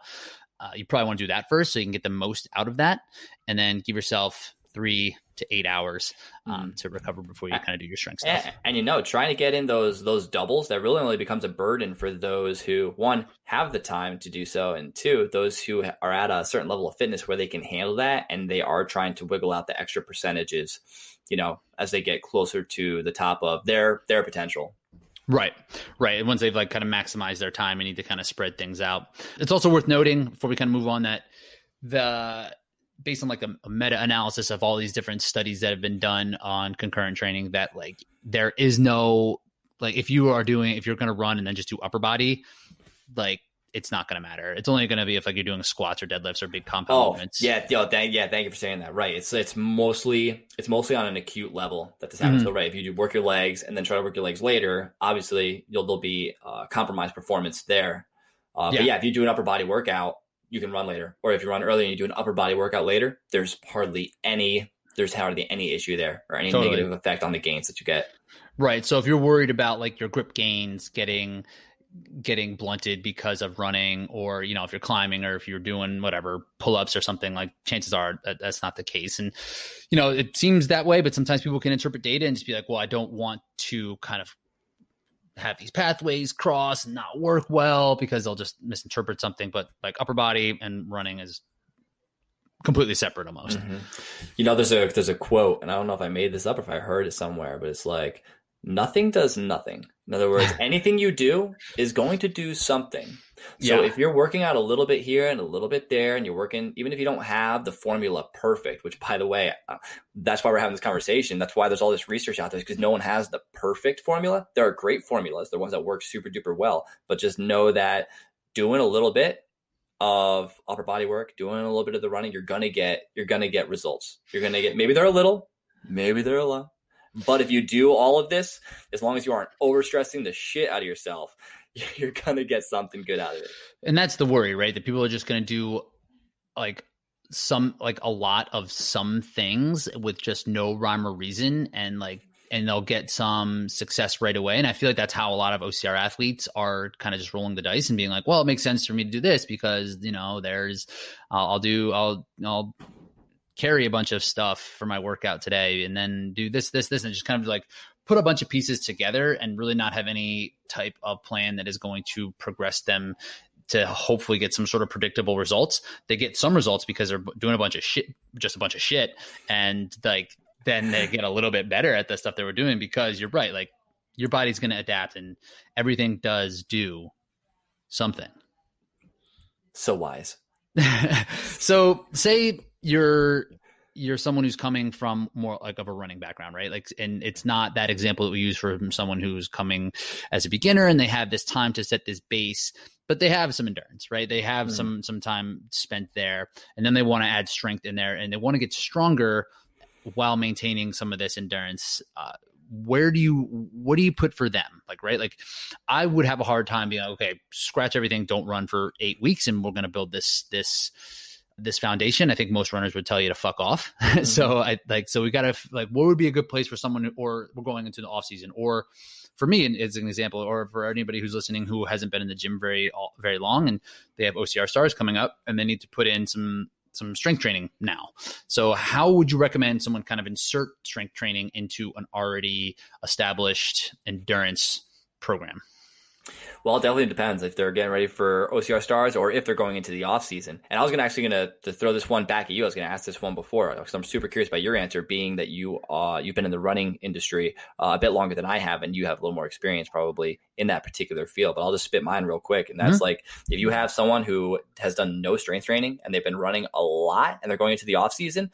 uh, you probably want to do that first so you can get the most out of that and then give yourself three to eight hours um, mm. to recover before you kind of do your strength stuff. And, and, you know, trying to get in those those doubles that really only becomes a burden for those who one have the time to do so, and two those who are at a certain level of fitness where they can handle that, and they are trying to wiggle out the extra percentages you know, as they get closer to the top of their their potential. Right, right. And once they've like kind of maximized their time, we need to kind of spread things out. It's also worth noting before we kind of move on that the based on like a, a meta analysis of all these different studies that have been done on concurrent training, that like there is no like if you are doing if you're going to run and then just do upper body, like it's not going to matter. It's only going to be if like you're doing squats or deadlifts or big compound oh, movements. Yeah, yo, thank, yeah, thank you for saying that. Right, it's it's mostly it's mostly on an acute level that this happens. Mm-hmm. So right, if you do work your legs and then try to work your legs later, obviously you'll there'll be uh, compromised performance there. Uh, yeah. But yeah, if you do an upper body workout, you can run later. Or if you run early and you do an upper body workout later, there's hardly any there's hardly any issue there or any totally. negative effect on the gains that you get. Right. So if you're worried about like your grip gains getting getting blunted because of running or you know if you're climbing or if you're doing whatever pull-ups or something like chances are that that's not the case and you know it seems that way but sometimes people can interpret data and just be like well i don't want to kind of have these pathways cross and not work well because they'll just misinterpret something but like upper body and running is completely separate almost mm-hmm. you know there's a there's a quote and i don't know if i made this up or if i heard it somewhere but it's like nothing does nothing. In other words, anything you do is going to do something. So yeah. if you're working out a little bit here and a little bit there, and you're working, even if you don't have the formula perfect, which by the way, uh, that's why we're having this conversation. That's why there's all this research out there because no one has the perfect formula. There are great formulas, the ones that work super duper well, but just know that doing a little bit of upper body work, doing a little bit of the running, you're gonna get you're gonna get results. You're gonna get maybe they're a little, maybe they're a lot, but if you do all of this, as long as you aren't overstressing the shit out of yourself, you're going to get something good out of it. And that's the worry, right? That people are just going to do like some, like a lot of some things with just no rhyme or reason and like, and they'll get some success right away. And I feel like that's how a lot of OCR athletes are kind of just rolling the dice and being like, well, it makes sense for me to do this because, you know, there's, uh, I'll do, I'll, I'll carry a bunch of stuff for my workout today and then do this, this, this, and just kind of like put a bunch of pieces together and really not have any type of plan that is going to progress them to hopefully get some sort of predictable results. They get some results because they're doing a bunch of shit, just a bunch of shit. And like, then they get a little bit better at the stuff they were doing because you're right. Like your body's going to adapt and everything does do something. So wise. so say you're you're someone who's coming from more like of a running background, right? Like, and it's not that example that we use for someone who's coming as a beginner and they have this time to set this base, but they have some endurance, right? They have mm-hmm. some some time spent there, and then they want to add strength in there, and they want to get stronger while maintaining some of this endurance. Uh, where do you what do you put for them like right like i would have a hard time being like okay scratch everything don't run for eight weeks and we're going to build this this this foundation, I think most runners would tell you to fuck off. Mm-hmm. so I like so we got to like what would be a good place for someone or we're going into the off season or for me as an example or for anybody who's listening who hasn't been in the gym very very long and they have OCR stars coming up and they need to put in some some strength training now. So how would you recommend someone kind of insert strength training into an already established endurance program? Well, it definitely depends if they're getting ready for OCR stars or if they're going into the off season. And I was gonna actually gonna to throw this one back at you. I was gonna ask this one before because I'm super curious about your answer, being that you uh you've been in the running industry uh, a bit longer than I have, and you have a little more experience probably in that particular field. But I'll just spit mine real quick, and that's mm-hmm. like if you have someone who has done no strength training and they've been running a lot and they're going into the off season,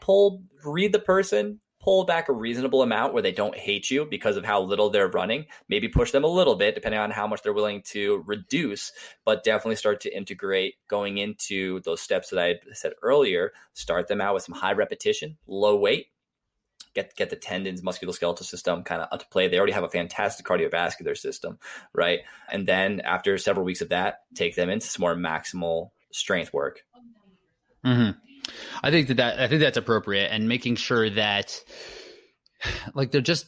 pull read the person pull back a reasonable amount where they don't hate you because of how little they're running. Maybe push them a little bit depending on how much they're willing to reduce, but definitely start to integrate going into those steps that I said earlier. Start them out with some high repetition, low weight. Get, get the tendons, musculoskeletal system kind of up to play. They already have a fantastic cardiovascular system, right? And then after several weeks of that, take them into some more maximal strength work. Mm-hmm. I think that, that I think that's appropriate and making sure that like they're just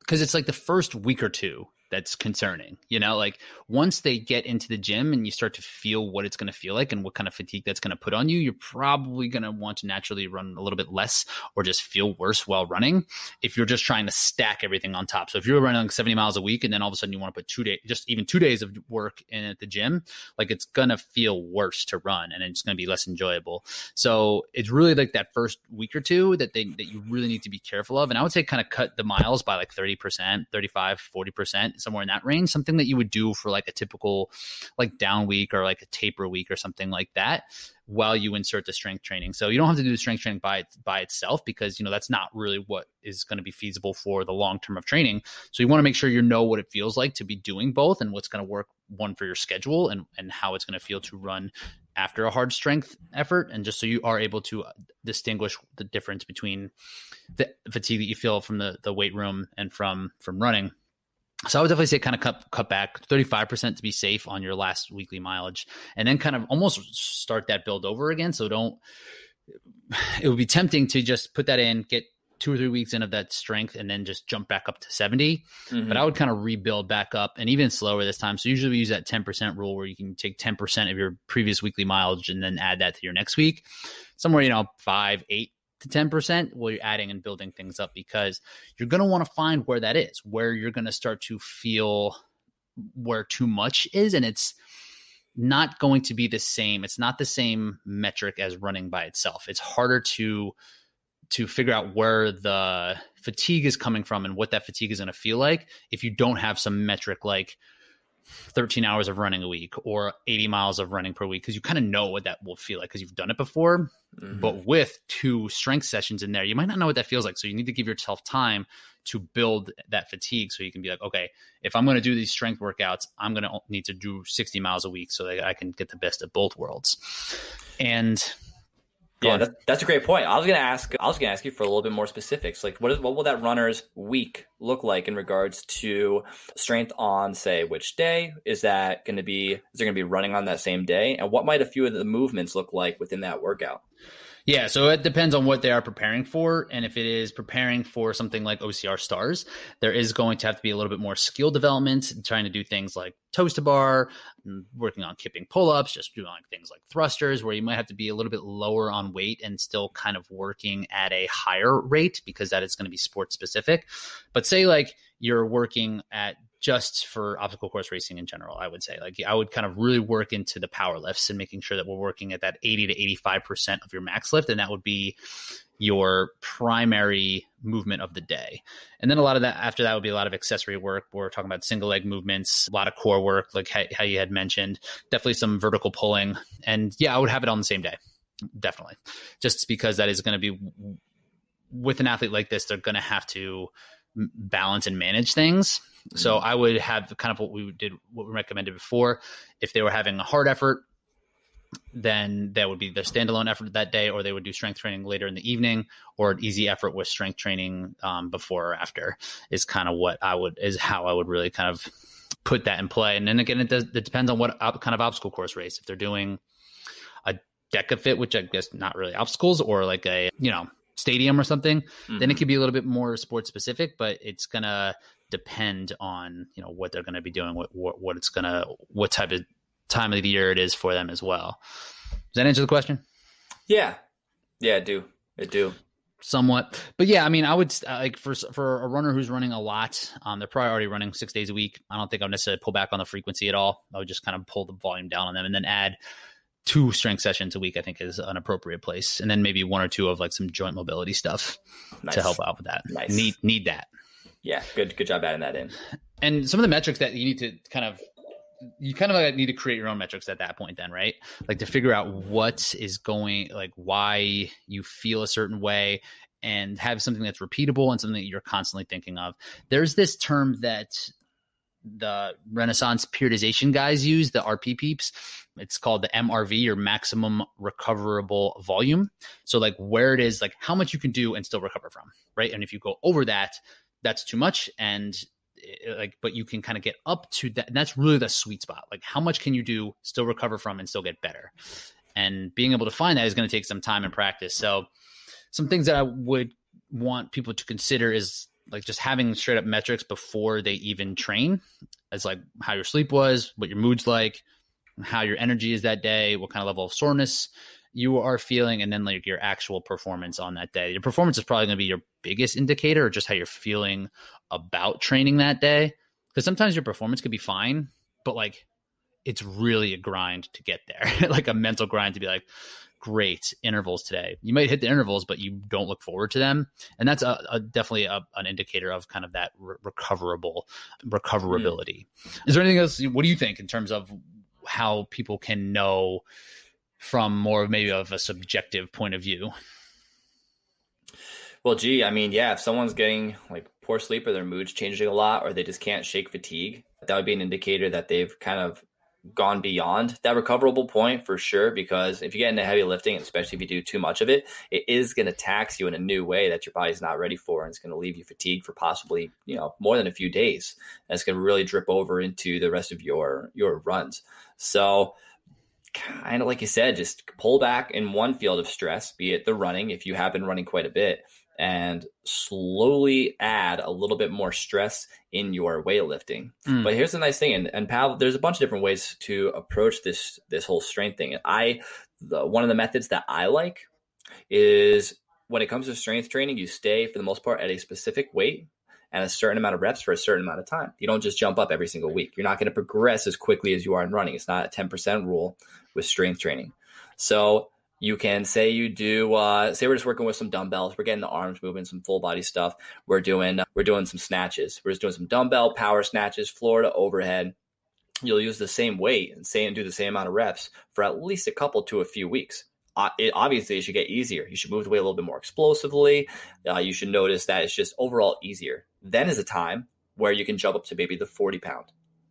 because it's like the first week or two that's concerning. You know, like once they get into the gym and you start to feel what it's going to feel like and what kind of fatigue that's going to put on you, you're probably going to want to naturally run a little bit less or just feel worse while running if you're just trying to stack everything on top. So if you're running like 70 miles a week and then all of a sudden you want to put two days, just even two days of work in at the gym, like it's going to feel worse to run and it's going to be less enjoyable. So it's really like that first week or two that they, that you really need to be careful of. And I would say kind of cut the miles by like 30%, 35, 40% somewhere in that range, something that you would do for like a typical like down week or like a taper week or something like that while you insert the strength training. So you don't have to do the strength training by by itself because you know that's not really what is going to be feasible for the long term of training. So you want to make sure you know what it feels like to be doing both and what's going to work one for your schedule and and how it's going to feel to run after a hard strength effort and just so you are able to uh, distinguish the difference between the fatigue that you feel from the the weight room and from from running so I would definitely say kind of cut cut back 35% to be safe on your last weekly mileage and then kind of almost start that build over again. So don't it would be tempting to just put that in, get two or three weeks in of that strength and then just jump back up to 70. Mhm. But I would kind of rebuild back up and even slower this time. So usually we use that 10% rule where you can take 10% of your previous weekly mileage and then add that to your next week. Somewhere, you know, five, eight to 10% while you're adding and building things up because you're going to want to find where that is, where you're going to start to feel where too much is. And it's, not going to be the same. It's not the same metric as running by itself. It's harder to to figure out where the fatigue is coming from and what that fatigue is going to feel like if you don't have some metric like 13 hours of running a week or 80 miles of running per week because you kind of know what that will feel like because you've done it before. Mhm. but with two strength sessions in there you might not know what that feels like. So you need to give yourself time to build that fatigue so you can be like okay if i'm going to do these strength workouts i'm going to need to do 60 miles a week so that i can get the best of both worlds. And Go yeah, that, that's a great point. I was gonna ask. I was gonna ask you for a little bit more specifics. Like, what is what will that runner's week look like in regards to strength on, say, which day? Is that going to be? Is there going to be running on that same day? And what might a few of the movements look like within that workout? Yeah, so it depends on what they are preparing for. And if it is preparing for something like OCR stars, there is going to have to be a little bit more skill development, trying to do things like toes to bar, mm, working on kipping pull ups, just doing like things like thrusters, where you might have to be a little bit lower on weight and still kind of working at a higher rate because that is going to be sport specific. But say like you're working at just for obstacle course racing in general, I would say. Like I would kind of really work into the power lifts and making sure that we're working at that 80 to 85% of your max lift. And that would be your primary movement of the day. And then a lot of that after that would be a lot of accessory work. We're talking about single leg movements, a lot of core work, like how, you had mentioned, definitely some vertical pulling. And yeah, I would have it on the same day. Definitely. Just because that is going to be with an athlete like this, they're going to have to balance and manage things. So I would have kind of what we did, what we recommended before. If they were having a hard effort, then that would be the standalone effort that day, or they would do strength training later in the evening, or an easy effort with strength training um, before or after. Is kind of what I would is how I would really kind of put that in play. And then again, it does it depends on what kind of obstacle course race. If they're doing a DEKA FIT, which I guess not really obstacles, or like a you know stadium or something, then it Mhm. could be a little bit more sports specific. But it's gonna depend on you know what they're going to be doing, what, what what it's gonna what type of time of the year it is for them as well. Does that answer the question? yeah, yeah, I do. I do. somewhat. But yeah, I mean, I would uh, like for for a runner who's running a lot, um, they're probably already running six days a week. I don't think I would necessarily pull back on the frequency at all. I would just kind of pull the volume down on them, and then add two strength sessions a week. I think is an appropriate place, and then maybe one or two of like some joint mobility stuff Nice. to help out with that. Nice. Need need that. Yeah, good. Good job adding that in. and some of the metrics that you need to kind of you kind of need to create your own metrics at that point then right like to figure out what is going like why you feel a certain way and have something that's repeatable and something that you're constantly thinking of there's this term that the renaissance periodization guys use the rp peeps. It's called the mrv or maximum recoverable volume. So like where it is like how much you can do and still recover from right? And if you go over that that's too much. And eh, like but you can kind of get up to that and that's really the sweet spot. Like how much can you do still recover from and still get better? And being able to find that is going to take some time and practice. So some things that i would want people to consider is like just having straight up metrics before they even train as like how your sleep was what your mood's like how your energy is that day what kind of level of soreness you are feeling and then like your actual performance on that day. Your performance is probably going to be your biggest indicator or just how you're feeling about training that day because sometimes your performance could be fine but like it's really a grind to get there. Like a mental grind to be like great intervals today. You might hit the intervals but you don't look forward to them. And that's a, a definitely a, an indicator of kind of that re- recoverable recoverability. Hmm. Is there anything else what do you think in terms of how people can know from more of maybe of a subjective point of view? Well, gee, I mean, yeah, if someone's getting like poor sleep or their mood's changing a lot or they just can't shake fatigue, that would be an indicator that they've kind of gone beyond that recoverable point for sure. Because if you get into heavy lifting, especially if you do too much of it, it is going to tax you in a new way that your body's not ready for. And it's going to leave you fatigued for possibly, you know, more than a few days. And it's going to really drip over into the rest of your, your runs. So kind of like you said, just pull back in one field of stress, be it the running, if you have been running quite a bit, and slowly add a little bit more stress in your weightlifting. Mm. But here's the nice thing, and, and Pal, there's a bunch of different ways to approach this this whole strength thing. I the, one of the methods that I like is when it comes to strength training, you stay for the most part at a specific weight and a certain amount of reps for a certain amount of time. You don't just jump up every single week. You're not going to progress as quickly as you are in running. It's not a 10% rule with strength training. So you can say you do uh, say we're just working with some dumbbells. We're getting the arms moving some full body stuff. We're doing we're doing some snatches. We're just doing some dumbbell power snatches floor to overhead. You'll use the same weight and say and do the same amount of reps for at least a couple to a few weeks. Uh, it, obviously it should get easier. You should move the weight a little bit more explosively. Uh, you should notice that it's just overall easier. Then is a time where you can jump up to maybe the 40 pound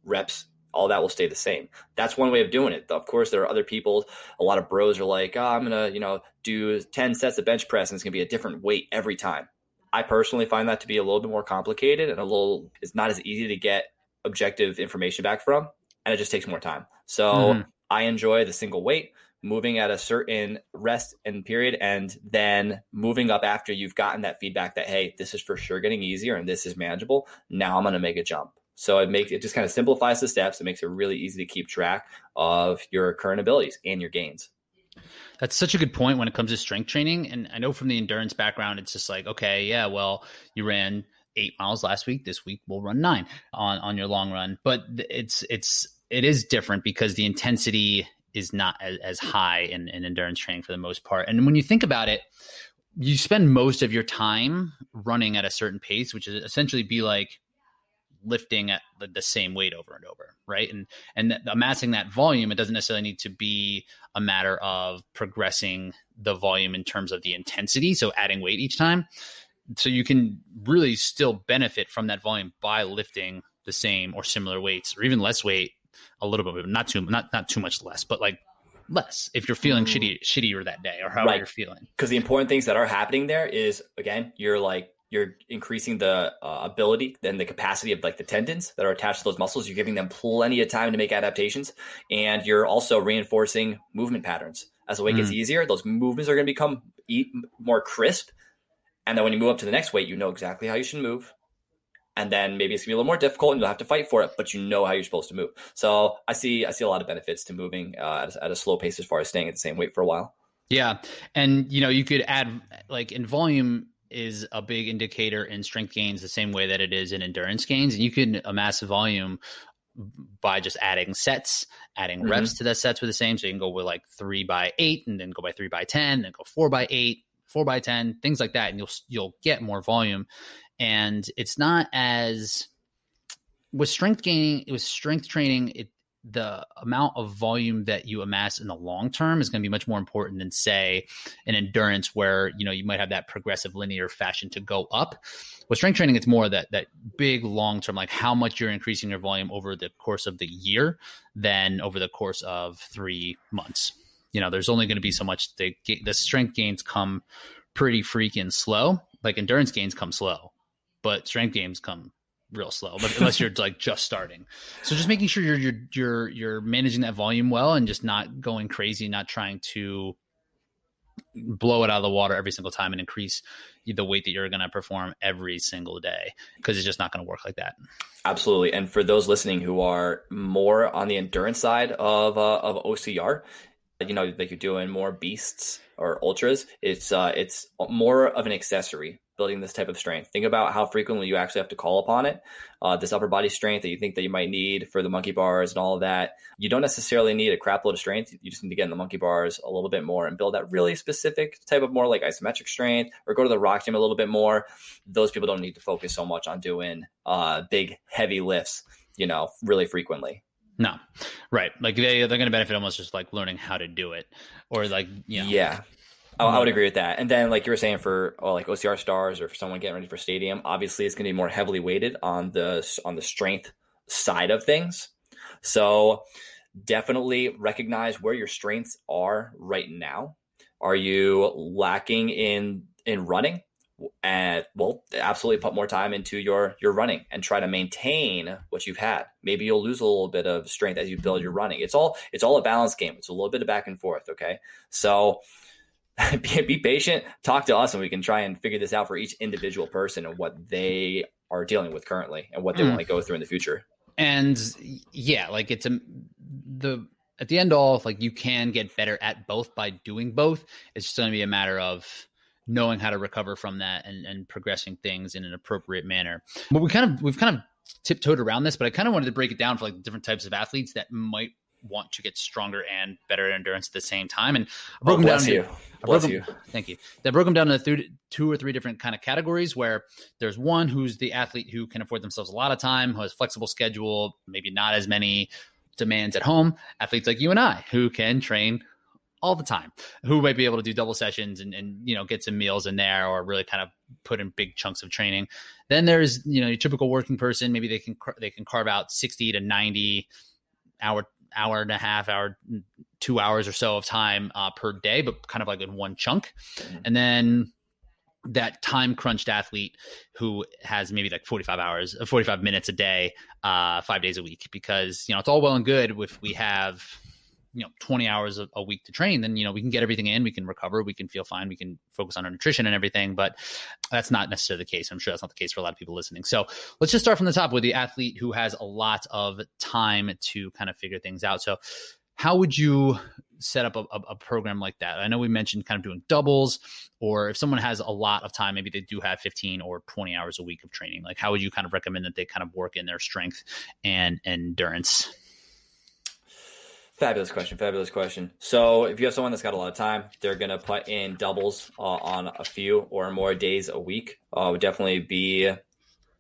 reps all that will stay the same. That's one way of doing it. Of course, there are other people. A lot of bros are like, oh, I'm gonna, you know, do 10 sets of bench press and it's gonna be a different weight every time. I personally find that to be a little bit more complicated and a little it's not as easy to get objective information back from, and it just takes more time. So mm. I enjoy the single weight, moving at a certain rest and period, and then moving up after you've gotten that feedback that hey, this is for sure getting easier and this is manageable. Now I'm gonna make a jump. So it makes it just kind of simplifies the steps. It makes it really easy to keep track of your current abilities and your gains. That's such a good point when it comes to strength training. And I know from the endurance background, it's just like, okay, yeah, well, you ran eight miles last week. This week we'll run nine on on your long run. But it's it's it is different because the intensity is not as, as high in, in endurance training for the most part. And when you think about it, you spend most of your time running at a certain pace, which is essentially be like lifting at the, the, same weight over and over right and and amassing that volume it doesn't necessarily need to be a matter of progressing the volume in terms of the intensity so adding weight each time so you can really still benefit from that volume by lifting the same or similar weights or even less weight a little bit not too not not too much less but like less if you're feeling mm. shitty shittier that day or however right. you're feeling because the important things that are happening there is again you're like you're increasing the uh, ability and the capacity of like the tendons that are attached to those muscles. You're giving them plenty of time to make adaptations, and you're also reinforcing movement patterns. As the weight mm. gets easier, those movements are going to become more crisp. And then when you move up to the next weight, you know exactly how you should move. And then maybe it's gonna be a little more difficult, and you'll have to fight for it, but you know how you're supposed to move. So I see, I see a lot of benefits to moving uh, at, a, at a slow pace as far as staying at the same weight for a while. Yeah, and you know you could add like in volume is a big indicator in strength gains the same way that it is in endurance gains. And you can amass volume by just adding sets, adding mm-hmm. reps to the sets with the same. So you can go with like three by eight and then go by three by 10, then go four by eight, four by 10, things like that. And you'll, you'll get more volume. And it's not as with strength gaining, it was strength training. It, the amount of volume that you amass in the long term is going to be much more important than say an endurance where you know you might have that progressive linear fashion to go up. With strength training it's more that that big long term like how much you're increasing your volume over the course of the year than over the course of three months. You know there's only going to be so much the the strength gains come pretty freaking slow. Like endurance gains come slow but strength gains come real slow, but unless you're like just starting. So just making sure you're you're you're you're managing that volume well and just not going crazy, not trying to blow it out of the water every single time and increase the weight that you're going to perform every single day because it's just not going to work like that. Absolutely. And for those listening who are more on the endurance side of uh, of OCR, you know, like you're doing more beasts or ultras, it's uh, it's more of an accessory building this type of strength. Think about how frequently you actually have to call upon it. Uh, this upper body strength that you think that you might need for the monkey bars and all of that. You don't necessarily need a crap load of strength. You just need to get in the monkey bars a little bit more and build that really specific type of more like isometric strength or go to the rock gym a little bit more. Those people don't need to focus so much on doing uh, big, heavy lifts, you know, really frequently. No, right. Like they, they're going to benefit almost just like learning how to do it or like, you know. Yeah I, I would mm-hmm. agree with that. And then, like you were saying, for oh, like OCR stars or for someone getting ready for stadium, obviously it's going to be more heavily weighted on the on the strength side of things. So definitely recognize where your strengths are right now. Are you lacking in in running? and well absolutely put more time into your your running and try to maintain what you've had maybe you'll lose a little bit of strength as you build your running it's all it's all a balance game it's a little bit of back and forth okay so be, be patient talk to us and we can try and figure this out for each individual person and what they are dealing with currently and what they mm. want to go through in the future and yeah like it's a the at the end all like you can get better at both by doing both it's just going to be a matter of knowing how to recover from that and, and progressing things in an appropriate manner. But we kind of we've kind of tiptoed around this, but I kind of wanted to break it down for like different types of athletes that might want to get stronger and better at endurance at the same time. And I broke oh, them down. You. I bless them, you. Thank you. They broke them down into th- two or three different kind of categories. Where there's one who's the athlete who can afford themselves a lot of time, who has flexible schedule, maybe not as many demands at home. Athletes like you and I who can train all the time who might be able to do double sessions and, and you know get some meals in there or really kind of put in big chunks of training then there's you know your typical working person maybe they can they can carve out 60 to 90 hour hour and a half hour two hours or so of time uh, per day but kind of like in one chunk mm-hmm. and then that time crunched athlete who has maybe like 45 hours 45 minutes a day uh, five days a week because you know it's all well and good if we have you know 20 hours a, a, week to train then you know we can get everything in we can recover we can feel fine we can focus on our nutrition and everything but that's not necessarily the case. I'm sure that's not the case for a lot of people listening. So let's just start from the top with the athlete who has a lot of time to kind of figure things out. So how would you set up a, a, program like that? I know we mentioned kind of doing doubles or if someone has a lot of time maybe they do have 15 or 20 hours a week of training like how would you kind of recommend that they kind of work in their strength and endurance Fabulous question. Fabulous question. So, if you have someone that's got a lot of time, they're going to put in doubles uh, on a few or more days a week. Uh, would definitely be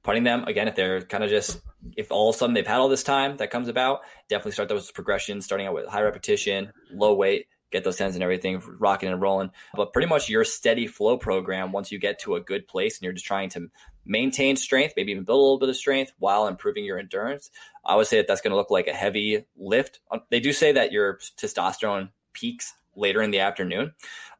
putting them again if they're kind of just if all of a sudden they've had all this time that comes about. Definitely start those progressions, starting out with high repetition, low weight, get those tens and everything rocking and rolling. But pretty much your steady flow program once you get to a good place and you're just trying to maintain strength, maybe even build a little bit of strength while improving your endurance. I would say that that's going to look like a heavy lift. Um, they do say that your testosterone peaks later in the afternoon.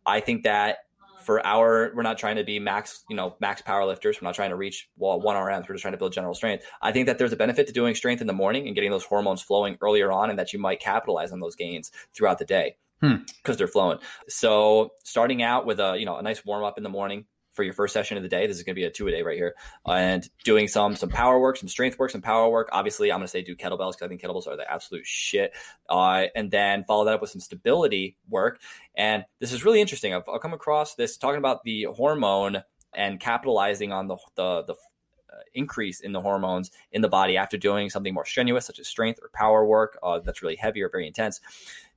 I think that for our, we're not trying to be max, you know, max power lifters. We're not trying to reach well, one RMs. We're just trying to build general strength. I think that there's a benefit to doing strength in the morning and getting those hormones flowing earlier on, and that you might capitalize on those gains throughout the day because hmm. they're flowing. So starting out with a you know a nice warm up in the morning, for your first session of the day. This is going to be a two a day right here, and doing some some power work, some strength work, some power work. Obviously, I'm going to say do kettlebells because I think kettlebells are the absolute shit. Uh, and then follow that up with some stability work. And this is really interesting. I've, I've come across this talking about the hormone and capitalizing on the the, the uh, increase in the hormones in the body after doing something more strenuous, such as strength or power work uh, that's really heavy or very intense.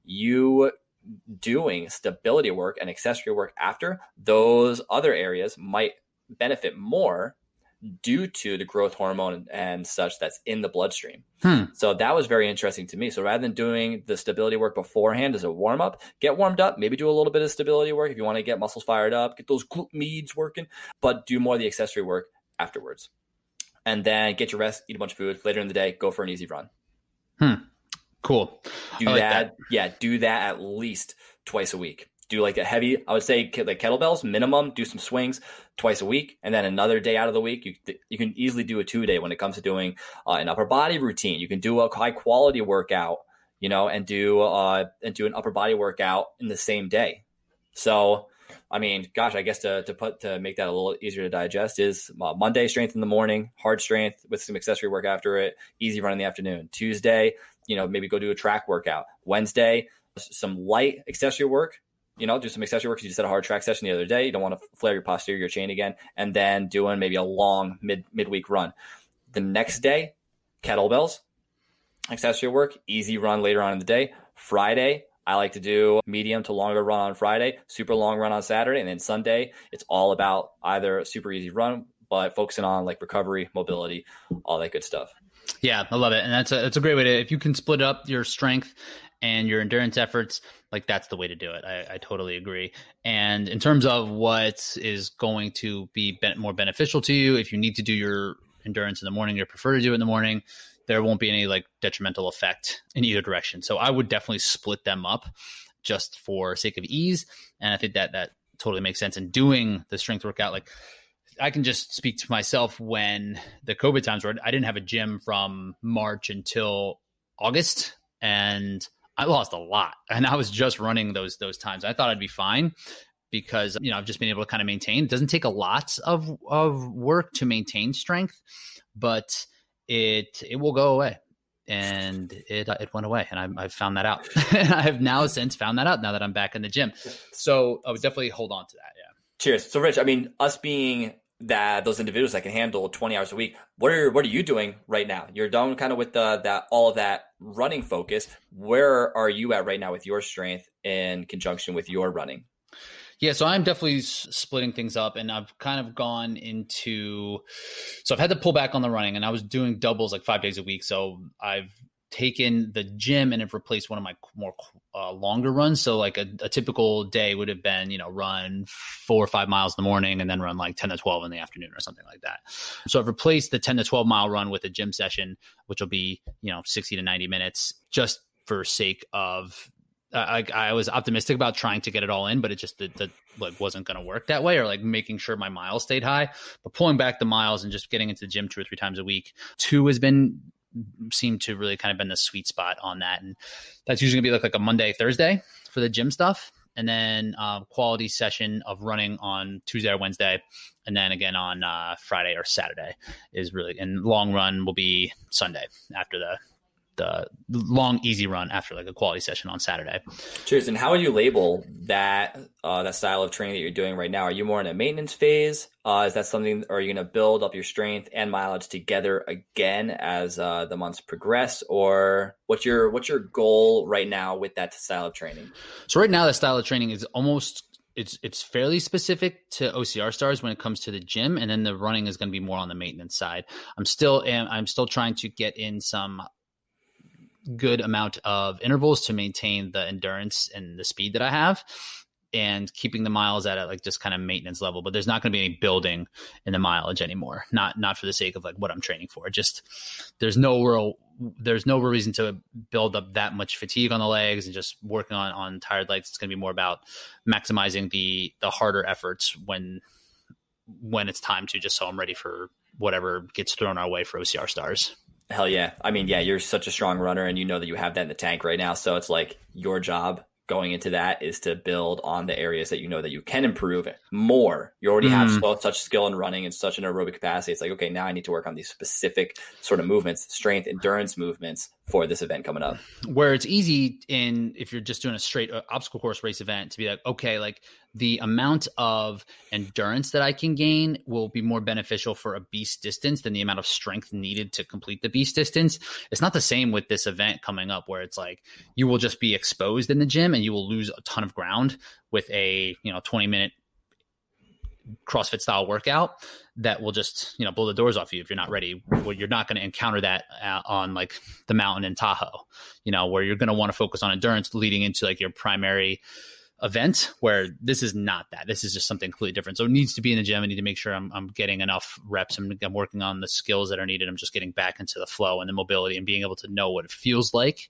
You doing stability work and accessory work after, those other areas might benefit more due to the growth hormone and such that's in the bloodstream. Hmm. So that was very interesting to me. So rather than doing the stability work beforehand as a warm up, get warmed up, maybe do a little bit of stability work if you want to get muscles fired up, get those glute meads working, but do more of the accessory work afterwards. And then get your rest, eat a bunch of food later in the day, go for an easy run. Hmm. Cool. Do like that, that, Yeah, do that at least twice a week. Do like a heavy, I would say like kettlebells minimum. Do some swings twice a week, and then another day out of the week. You you can easily do a two day when it comes to doing uh, an upper body routine. You can do a high quality workout, you know, and do uh and do an upper body workout in the same day. So I mean, gosh, I guess to, to put to make that a little easier to digest is uh, Monday strength in the morning, hard strength with some accessory work after it, easy run in the afternoon. Tuesday, you know, maybe go do a track workout. Wednesday, some light accessory work. You know, do some accessory work. You just had a hard track session the other day. You don't want to flare your posterior chain again, and then doing maybe a long mid midweek run. The next day, kettlebells, accessory work, easy run later on in the day. Friday, I like to do medium to longer run on Friday, super long run on Saturday, and then Sunday, it's all about either super easy run, but focusing on like recovery, mobility, all that good stuff. Yeah, I love it, and that's a that's a great way to if you can split up your strength and your endurance efforts, like that's the way to do it. I, I totally agree. And in terms of what is going to be more beneficial to you, if you need to do your endurance in the morning, you prefer to do it in the morning. There won't be any like detrimental effect in either direction. So I would definitely split them up just for sake of ease. And I think that that totally makes sense. And doing the strength workout, like I can just speak to myself when the COVID times were I didn't have a gym from March until August and I lost a lot and I was just running those those times. I thought I'd be fine because you know I've just been able to kind of maintain. It doesn't take a lot of of work to maintain strength, but it it will go away and it it went away, and I, I found that out. And I have now since found that out now that I'm back in the gym. So I would definitely hold on to that. Yeah. Cheers. So, Rich, I mean, us being that those individuals that can handle 20 hours a week, what are what are you doing right now? You're done kind of with the that all of that running focus. Where are you at right now with your strength in conjunction with your running? Yeah, so I'm definitely splitting things up, and I've kind of gone into. So I've had to pull back on the running, and I was doing doubles like five days a week. So I've taken the gym and have replaced one of my more uh, longer runs. So like a, a, typical day would have been, you know, run four or five miles in the morning and then run like 10 to 12 in the afternoon or something like that. So I've replaced the 10 to 12 mile run with a gym session, which will be, you know, 60 to 90 minutes just for sake of I, I was optimistic about trying to get it all in, but it just the, the like wasn't going to work that way, or like making sure my miles stayed high. But pulling back the miles and just getting into the gym two or three times a week, two has been seemed to really kind of been the sweet spot on that, and that's usually gonna be like like a Monday Thursday for the gym stuff, and then uh, quality session of running on Tuesday or Wednesday, and then again on uh, Friday or Saturday is really and long run will be Sunday after the the long easy run after like a quality session on Saturday. Cheers. And how would you label that uh, that style of training that you're doing right now? Are you more in a maintenance phase? Uh, is that something? Are you going to build up your strength and mileage together again as uh, the months progress, or what's your what's your goal right now with that style of training? So right now, the style of training is almost it's it's fairly specific to OCR stars when it comes to the gym, and then the running is going to be more on the maintenance side. I'm still I'm still trying to get in some good amount of intervals to maintain the endurance and the speed that I have and keeping the miles at a like just kind of maintenance level but there's not going to be any building in the mileage anymore. Not not for the sake of like what i'm training for. Just there's no real there's no real reason to build up that much fatigue on the legs and just working on on tired legs. It's going to be more about maximizing the the harder efforts when when it's time to just so i'm ready for whatever gets thrown our way for ocr stars Hell yeah. I mean, yeah, you're such a strong runner and you know that you have that in the tank right now. So it's like your job going into that is to build on the areas that you know that you can improve more. You already mm. have such skill in running and such an aerobic capacity. It's like, okay, now I need to work on these specific sort of movements, strength, endurance movements for this event coming up. Where it's easy in if you're just doing a straight uh, obstacle course race event to be like, okay, like the amount of endurance that I can gain will be more beneficial for a beast distance than the amount of strength needed to complete the beast distance. It's not the same with this event coming up where it's like you will just be exposed in the gym and you will lose a ton of ground with a, you know, 20 minute CrossFit style workout that will just you know blow the doors off you if you're not ready. Well, you're not going to encounter that uh, on like the mountain in Tahoe, you know, where you're going to want to focus on endurance leading into like your primary event where this is not that. This is just something completely different. So it needs to be in the gym. I need to make sure I'm, I'm getting enough reps. I'm, I'm working on the skills that are needed. I'm just getting back into the flow and the mobility and being able to know what it feels like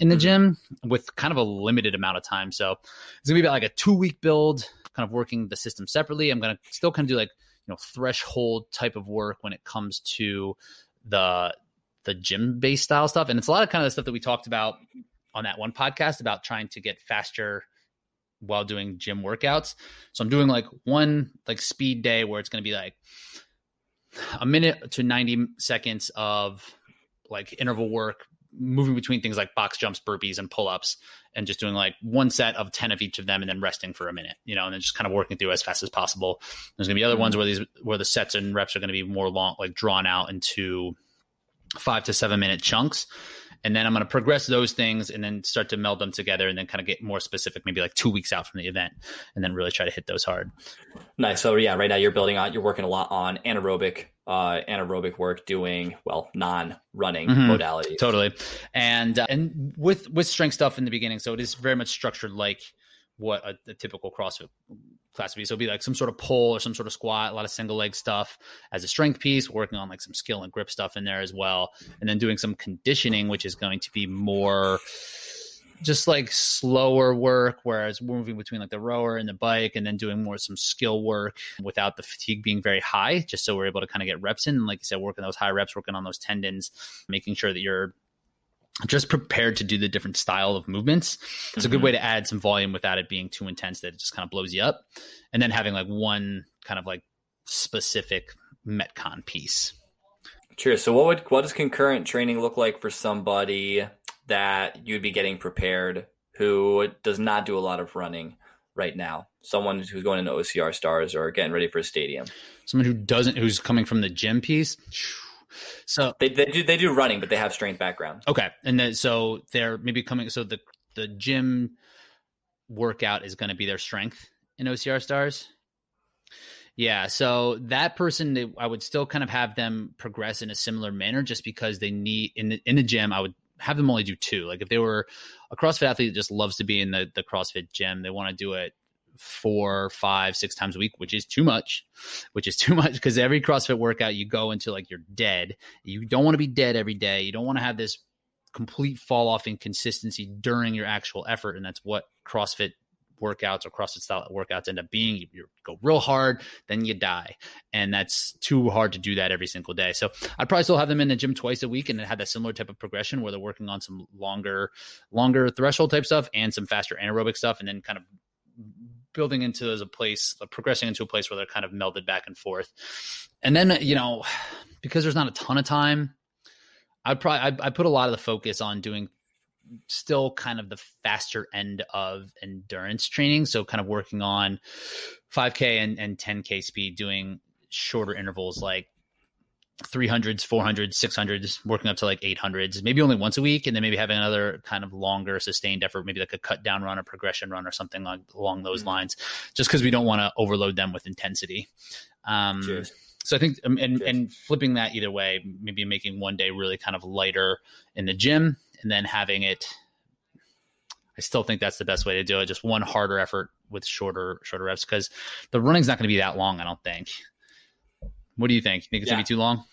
in the mm-hmm. gym with kind of a limited amount of time. So it's gonna be about like a two week build, kind of working the system separately. I'm gonna still kind of do like you know threshold type of work when it comes to the the gym based style stuff, and it's a lot of kind of the stuff that we talked about on that one podcast about trying to get faster while doing gym workouts. So I'm doing like one like speed day where it's going to be like a minute to 90 seconds of like interval work moving between things like box jumps, burpees, and pull ups, and just doing like one set of 10 of each of them and then resting for a minute, you know, and then just kind of working through as fast as possible. There's gonna be other mm-hmm. ones where these where the sets and reps are gonna be more long, like drawn out into five to seven minute chunks and then I'm going to progress those things and then start to meld them together and then kind of get more specific, maybe like two weeks out from the event, and then really try to hit those hard. Nice. So yeah, right now you're building on, you're working a lot on anaerobic, uh, anaerobic work, doing well non-running mm-hmm. modalities. Totally, and uh, and with with strength stuff in the beginning, so it is very much structured like what a, a, typical CrossFit class would be. So it'd be like some sort of pull or some sort of squat, a lot of single leg stuff as a strength piece, working on like some skill and grip stuff in there as well. And then doing some conditioning, which is going to be more just like slower work, whereas we're moving between like the rower and the bike, and then doing more some skill work without the fatigue being very high, just so we're able to kind of get reps in. And like you said, working those high reps, working on those tendons, making sure that you're just prepared to do the different style of movements. It's mm-hmm. a good mm-hmm. way to add some volume without it being too intense that it just kind of blows you up. And then having like one kind of like specific Metcon piece. Sure. So what would what does concurrent training look like for somebody that you'd be getting prepared who does not do a lot of running right now? Someone who's going into OCR stars or getting ready for a stadium. Someone who doesn't who's coming from the gym piece. So they, they do they do running, but they have strength background. Okay, and then so they're maybe coming. So the the gym workout is going to be their strength in OCR stars. Yeah, so that person, I would still kind of have them progress in a similar manner, just because they need in the, in the gym. I would have them only do two. Like if they were a CrossFit athlete that just loves to be in the the CrossFit gym, they want to do it four, five, six times a week, which is too much, which is too much because every CrossFit workout you go into like you're dead. You don't want to be dead every day. You don't want to have this complete fall off in consistency during your actual effort. And that's what CrossFit workouts or CrossFit style workouts end up being. You, you, go real hard, then you die. And that's too hard to do that every single day. So I'd probably still have them in the gym twice a week and have that similar type of progression where they're working on some longer, longer threshold type stuff and some faster anaerobic stuff and then kind of building into as a place, uh, progressing into a place where they're kind of melded back and forth. And then, you know, because there's not a ton of time, I'd probably, I, I put a lot of the focus on doing still kind of the faster end of endurance training. So kind of working on 5K and, and 10K speed, doing shorter intervals like 300s, 400s, 600s, working up to like 800s, maybe only once a week, and then maybe having another kind of longer sustained effort, maybe like a cut down run or progression run or something like, along those mm-hmm. lines, just because we don't want to overload them with intensity. Um, Cheers. So I think, um, and, and flipping that either way, maybe making one day really kind of lighter in the gym and then having it. I still think that's the best way to do it. Just one harder effort with shorter shorter reps because the running's not going to be that long. I don't think. What do you think? You think it's yeah. gonna be too long?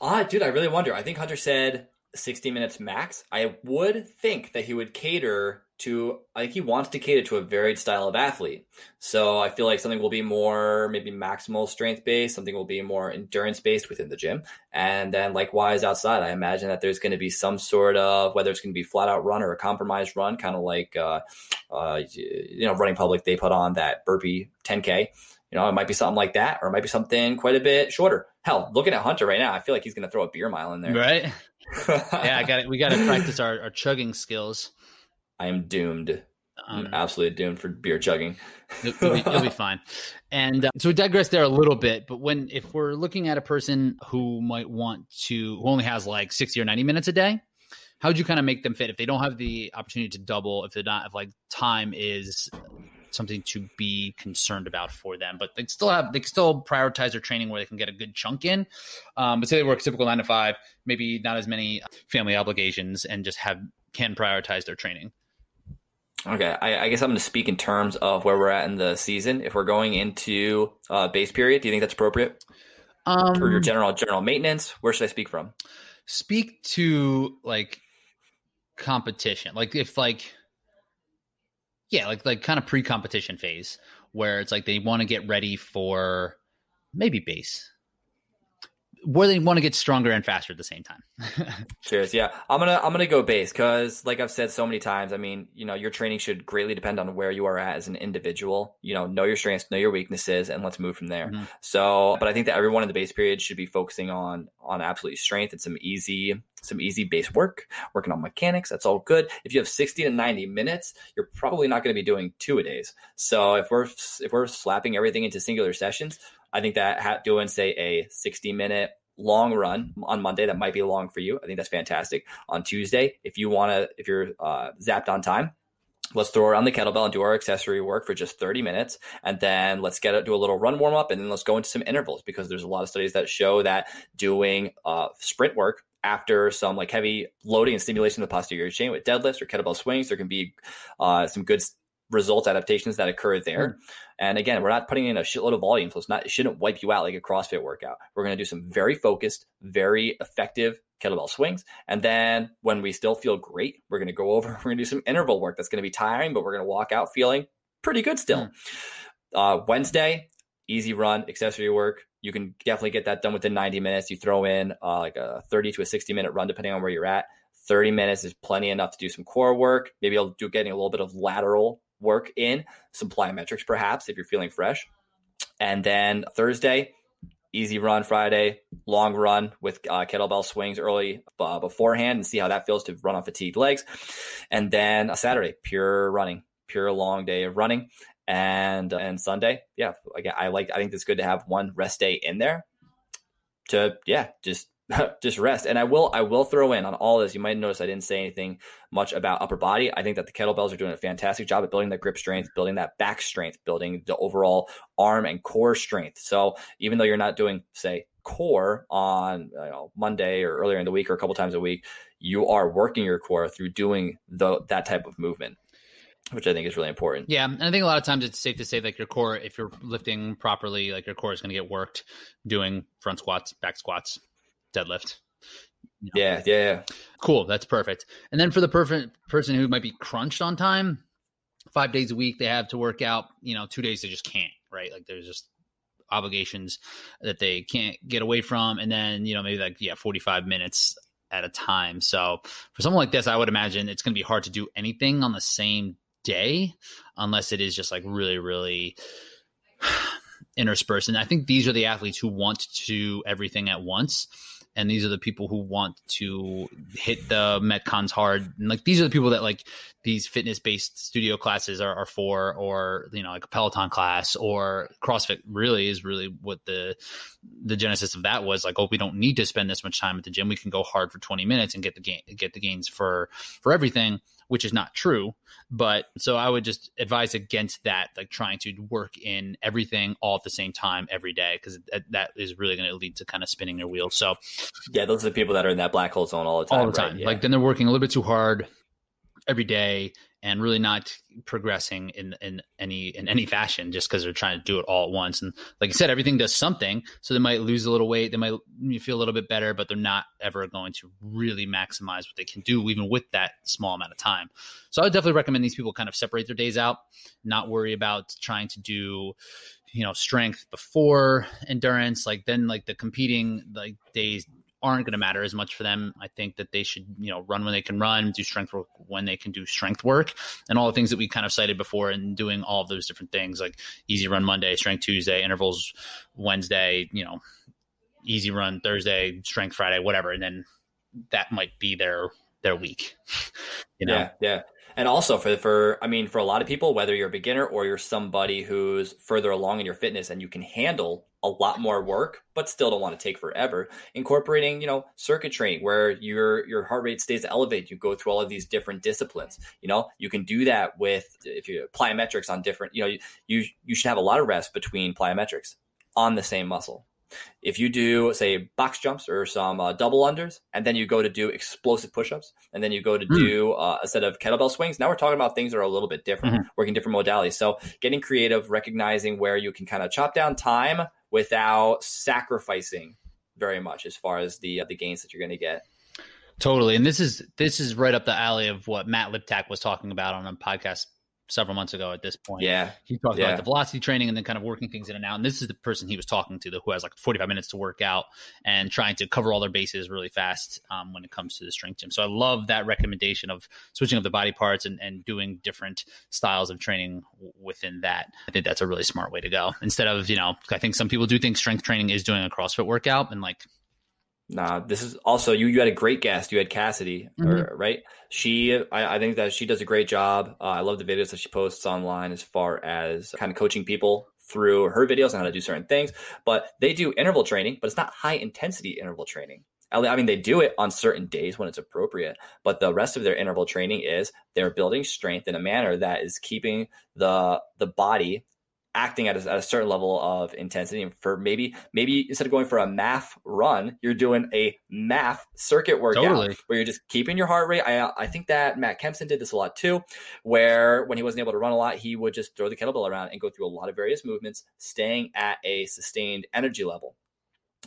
Ah, dude, I really wonder. I think Hunter said 60 minutes max. I would think that he would cater to I think he wants to cater to a varied style of athlete. So I feel like something will be more maybe maximal strength based, something will be more endurance based within the gym. And then likewise outside, I imagine that there's going to be some sort of whether it's going to be flat out run or a compromised run, kind of like uh, uh, you know running public they put on that burpee 10k. You know, it might be something like that, or it might be something quite a bit shorter. Hell, looking at Hunter right now, I feel like he's going to throw a beer mile in there. Right. yeah, I got it. We got to practice our, our chugging skills. I am doomed. Um, I'm absolutely doomed for beer chugging. you'll, be, you'll, be, fine. And uh, so we digress there a little bit, but when if we're looking at a person who might want to who only has like 60 or 90 minutes a day, how would you kind of make them fit if they don't have the opportunity to double, if they're not if like time is something to be concerned about for them. But they still have they can still prioritize their training where they can get a good chunk in. Um, but say they work typical nine to five, maybe not as many family obligations, and just have can prioritize their training. Okay, I, I guess I'm going to speak in terms of where we're at in the season. If we're going into uh, base period, do you think that's appropriate? Um, for your general general maintenance, where should I speak from? Speak to like competition. Like if like yeah, like like kind of pre-competition phase where it's like they want to get ready for maybe base where they want to get stronger and faster at the same time. Cheers. Yeah. I'm going to I'm going to go base cuz like I've said so many times, I mean, you know, your training should greatly depend on where you are at as an individual. You know, know your strengths, know your weaknesses and let's move from there. Mm-hmm. So, but I think that everyone in the base period should be focusing on on absolutely strength and some easy some easy base work, working on mechanics. That's all good. If you have 60 to 90 minutes, you're probably not going to be doing two a days. So if we're if we're slapping everything into singular sessions, I think that doing say a 60 minute long run on Monday that might be long for you. I think that's fantastic. On Tuesday, if you want to, if you're uh, zapped on time, let's throw around the kettlebell and do our accessory work for just 30 minutes and then let's get it do a little run warm up and then let's go into some intervals because there's a lot of studies that show that doing uh, sprint work after some like heavy loading and stimulation of the posterior chain with deadlifts or kettlebell swings there can be uh, some good results adaptations that occur there. Mm. And again, we're not putting in a shitload of volume, so it's not it shouldn't wipe you out like a CrossFit workout. We're going to do some very focused, very effective kettlebell swings. And then when we still feel great, we're going to go over, we're going to do some interval work that's going to be tiring, but we're going to walk out feeling pretty good still. Mm. Uh, Wednesday, easy run, accessory work. You can definitely get that done within 90 minutes. You throw in uh, like a 30 to a 60 minute run, depending on where you're at. 30 minutes is plenty enough to do some core work. Maybe I'll do getting a little bit of lateral work in, some plyometrics perhaps if you're feeling fresh. And then Thursday, easy run Friday, long run with uh, kettlebell swings early uh, beforehand and see how that feels to run on fatigued legs. And then a Saturday, pure running, pure long day of running. And and Sunday, yeah, again, I like. I think it's good to have one rest day in there to yeah, just just rest. And I will I will throw in on all this. You might notice I didn't say anything much about upper body. I think that the kettlebells are doing a fantastic job at building that grip strength, building that back strength, building the overall arm and core strength. So even though you're not doing say core on you know, Monday or earlier in the week or a couple times a week, you are working your core through doing the that type of movement which I think is really important. Yeah, and I think a lot of times it's safe to say like your core, if you're lifting properly, like your core is going to get worked doing front squats, back squats, deadlift. You know. Yeah, yeah, yeah. Cool. That's perfect. And then for the perfect person who might be crunched on time, five days a week they have to work out. You know, two days they just can't. Right? Like there's just obligations that they can't get away from, and then you know maybe like yeah, 45 minutes at a time. So for someone like this, I would imagine it's going to be hard to do anything on the same day unless it is just like really, really interspersed. And I think these are the athletes who want to do everything at once and these are the people who want to hit the metcons hard. And like these are the people that like these fitness based studio classes are, are for or you know like a peloton class or crossfit really is really what the the genesis of that was like oh we don't need to spend this much time at the gym. We can go hard for 20 minutes and get the gain get the gains for for everything which is not true. But so I would just advise against that, like trying to work in everything all at the same time every day, because that is really going to lead to kind of spinning your wheels. So, yeah, those are the people that are in that black hole zone all the time. All the time. Right? Yeah. Like then they're working a little bit too hard every day and really not progressing in, in any in any fashion just because they're trying to do it all at once. And like I said, everything does something. So they might lose a little weight, they might feel a little bit better, but they're not ever going to really maximize what they can do, even with that small amount of time. So I would definitely recommend these people kind of separate their days out, not worry about trying to do you know strength before endurance like then like the competing like days aren't going to matter as much for them. I think that they should, you know, run when they can run, do strength work when they can do strength work, and all the things that we kind of cited before, and doing all of those different things like easy run Monday, strength Tuesday, intervals Wednesday, you know, easy run Thursday, strength Friday, whatever, and then that might be their their week. you know, yeah, yeah and also for for I mean for a lot of people, whether you're a beginner or you're somebody who's further along in your fitness and you can handle a lot more work, but still don't want to take forever. Incorporating, you know, circuit training where your your heart rate stays elevated. You go through all of these different disciplines. You know, you can do that with if you plyometrics on different. You know, you you, you should have a lot of rest between plyometrics on the same muscle. If you do, say, box jumps or some uh, double unders, and then you go to do explosive push-ups, and then you go to mm. do uh, a set of kettlebell swings, now we're talking about things that are a little bit different, mm-hmm. working different modalities. So getting creative, recognizing where you can kind of chop down time without sacrificing very much as far as the uh, the gains that you're going to get. Totally, and this is this is right up the alley of what Matt Liptak was talking about on a podcast several months ago at this point. Yeah. He talked yeah. about the velocity training and then kind of working things in and out. And this is the person he was talking to who has like 45 minutes to work out and trying to cover all their bases really fast um, when it comes to the strength gym. So I love that recommendation of switching up the body parts and, and doing different styles of training within that. I think that's a really smart way to go. Instead of, you know, I think some people do think strength training is doing a CrossFit workout and like Nah, this is also you. You had a great guest. You had Cassidy, mm-hmm. or, right? She, I, I, think that she does a great job. Uh, I love the videos that she posts online as far as kind of coaching people through her videos on how to do certain things. But they do interval training, but it's not high intensity interval training. I mean, they do it on certain days when it's appropriate, but the rest of their interval training is they're building strength in a manner that is keeping the the body acting at a, at a, certain level of intensity. And for maybe maybe instead of going for a MAF run you're doing a MAF circuit workout totally. where you're just keeping your heart rate. I, I think that matt kempson did this a lot too where when he wasn't able to run a lot he would just throw the kettlebell around and go through a lot of various movements staying at a sustained energy level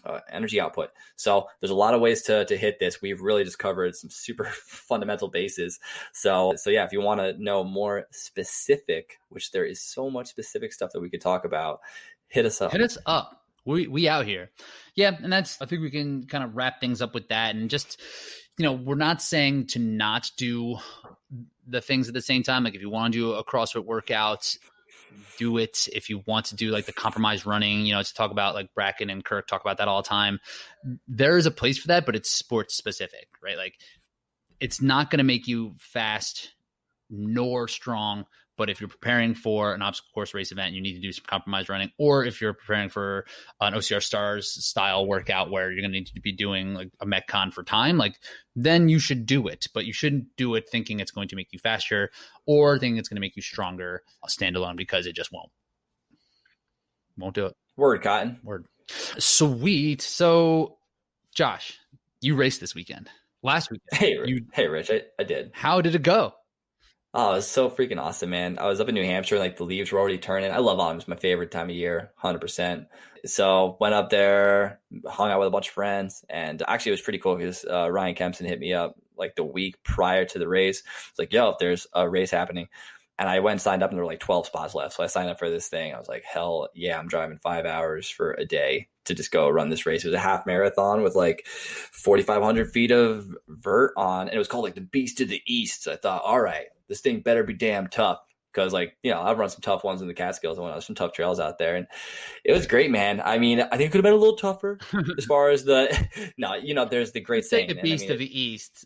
uh, energy output. So there's a lot of ways to to hit this. We've really just covered some super fundamental bases. So so yeah, if you want to know more specific, which there is so much specific stuff that we could talk about, hit us up. Hit us up. We we out here. Yeah, and that's I think we can kind of wrap things up with that and just you know, we're not saying to not do the things at the same time. Like if you want to do a CrossFit workout, do it. If you want to do like the compromise running, you know, to talk about like Bracken and Kirk talk about that all the time. There is a place for that, but it's sports specific, right? Like it's not going to make you fast nor strong but if you're preparing for an obstacle course race event, you need to do some compromise running. Or if you're preparing for an OCR Stars style workout where you're going to need to be doing like a Metcon for time, like then you should do it. But you shouldn't do it thinking it's going to make you faster or thinking it's going to make you stronger standalone because it just won't. Won't do it. Word, Cotton. Word. Sweet. So, Josh, you raced this weekend. Last weekend. Hey, you, hey, Rich. I, I did. How did it go? Oh, it was so freaking awesome, man. I was up in New Hampshire, like the leaves were already turning. I love autumn. It's my favorite time of year, 100%. So went up there, hung out with a bunch of friends. And actually, it was pretty cool because uh, Ryan Kempson hit me up like the week prior to the race. It's like, yo, if there's a race happening. And I went and signed up, and there were like 12 spots left. So I signed up for this thing. I was like, hell yeah, I'm driving five hours for a day to just go run this race. It was a half marathon with like 4,500 feet of vert on. And it was called like the Beast of the East. So I thought, all right, this thing better be damn tough. Because like you know I've run some tough ones in the Catskills and there's some tough trails out there and it was great man. I mean I think it could have been a little tougher as far as the no you know there's the great saying the beast I mean, of the east.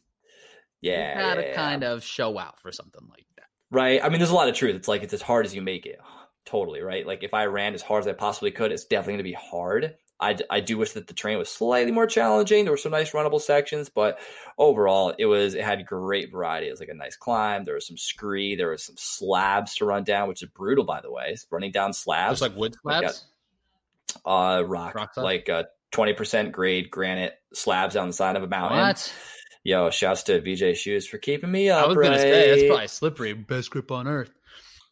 Yeah you gotta yeah, yeah. kind of show out for something like that. Right? I mean there's a lot of truth. It's like it's as hard as you make it. Totally right? Like if I ran as hard as I possibly could it's definitely going to be hard I, I do wish that the train was slightly more challenging. There were some nice runnable sections, but overall, it was it had great variety. It was like a nice climb. There was some scree. There was some slabs to run down, which is brutal, by the way. It's running down slabs, just like wood slabs, like, uh, rock, rock like uh, twenty percent grade granite slabs on the side of a mountain. What? Yo, shouts to VJ Shoes for keeping me up. I was gonna say that's probably slippery. Best grip on earth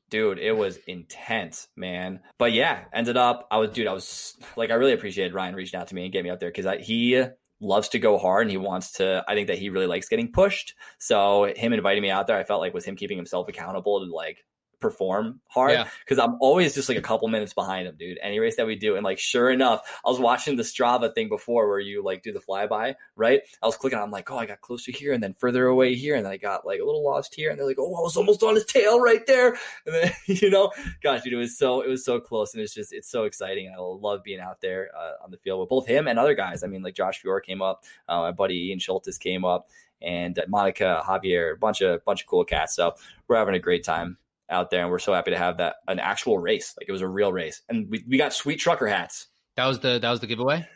dude it was intense man. But yeah ended up i was dude i was like i really appreciated ryan reaching out to me and getting me up there because he loves to go hard and he wants to i think that he really likes getting pushed. So him inviting me out there i felt like was him keeping himself accountable to like perform hard because yeah. I'm always just like a couple minutes behind him, dude. Any race that we do, and like sure enough, I was watching the Strava thing before where you like do the flyby, right? I was clicking, I'm like, oh, I got closer here and then further away here, and then I got like a little lost here, and they're like, oh, I was almost on his tail right there, and then you know, gosh, dude, it was so it was so close, and it's just it's so exciting. I love being out there uh, on the field with both him and other guys. I mean, like Josh Fiore came up, uh, my buddy Ian Schultes came up and Monica Javier, a bunch of bunch of cool cats. So we're having a great time out there, and we're so happy to have that an actual race. Like it was a real race, and we, we got sweet trucker hats. That was the that was the giveaway.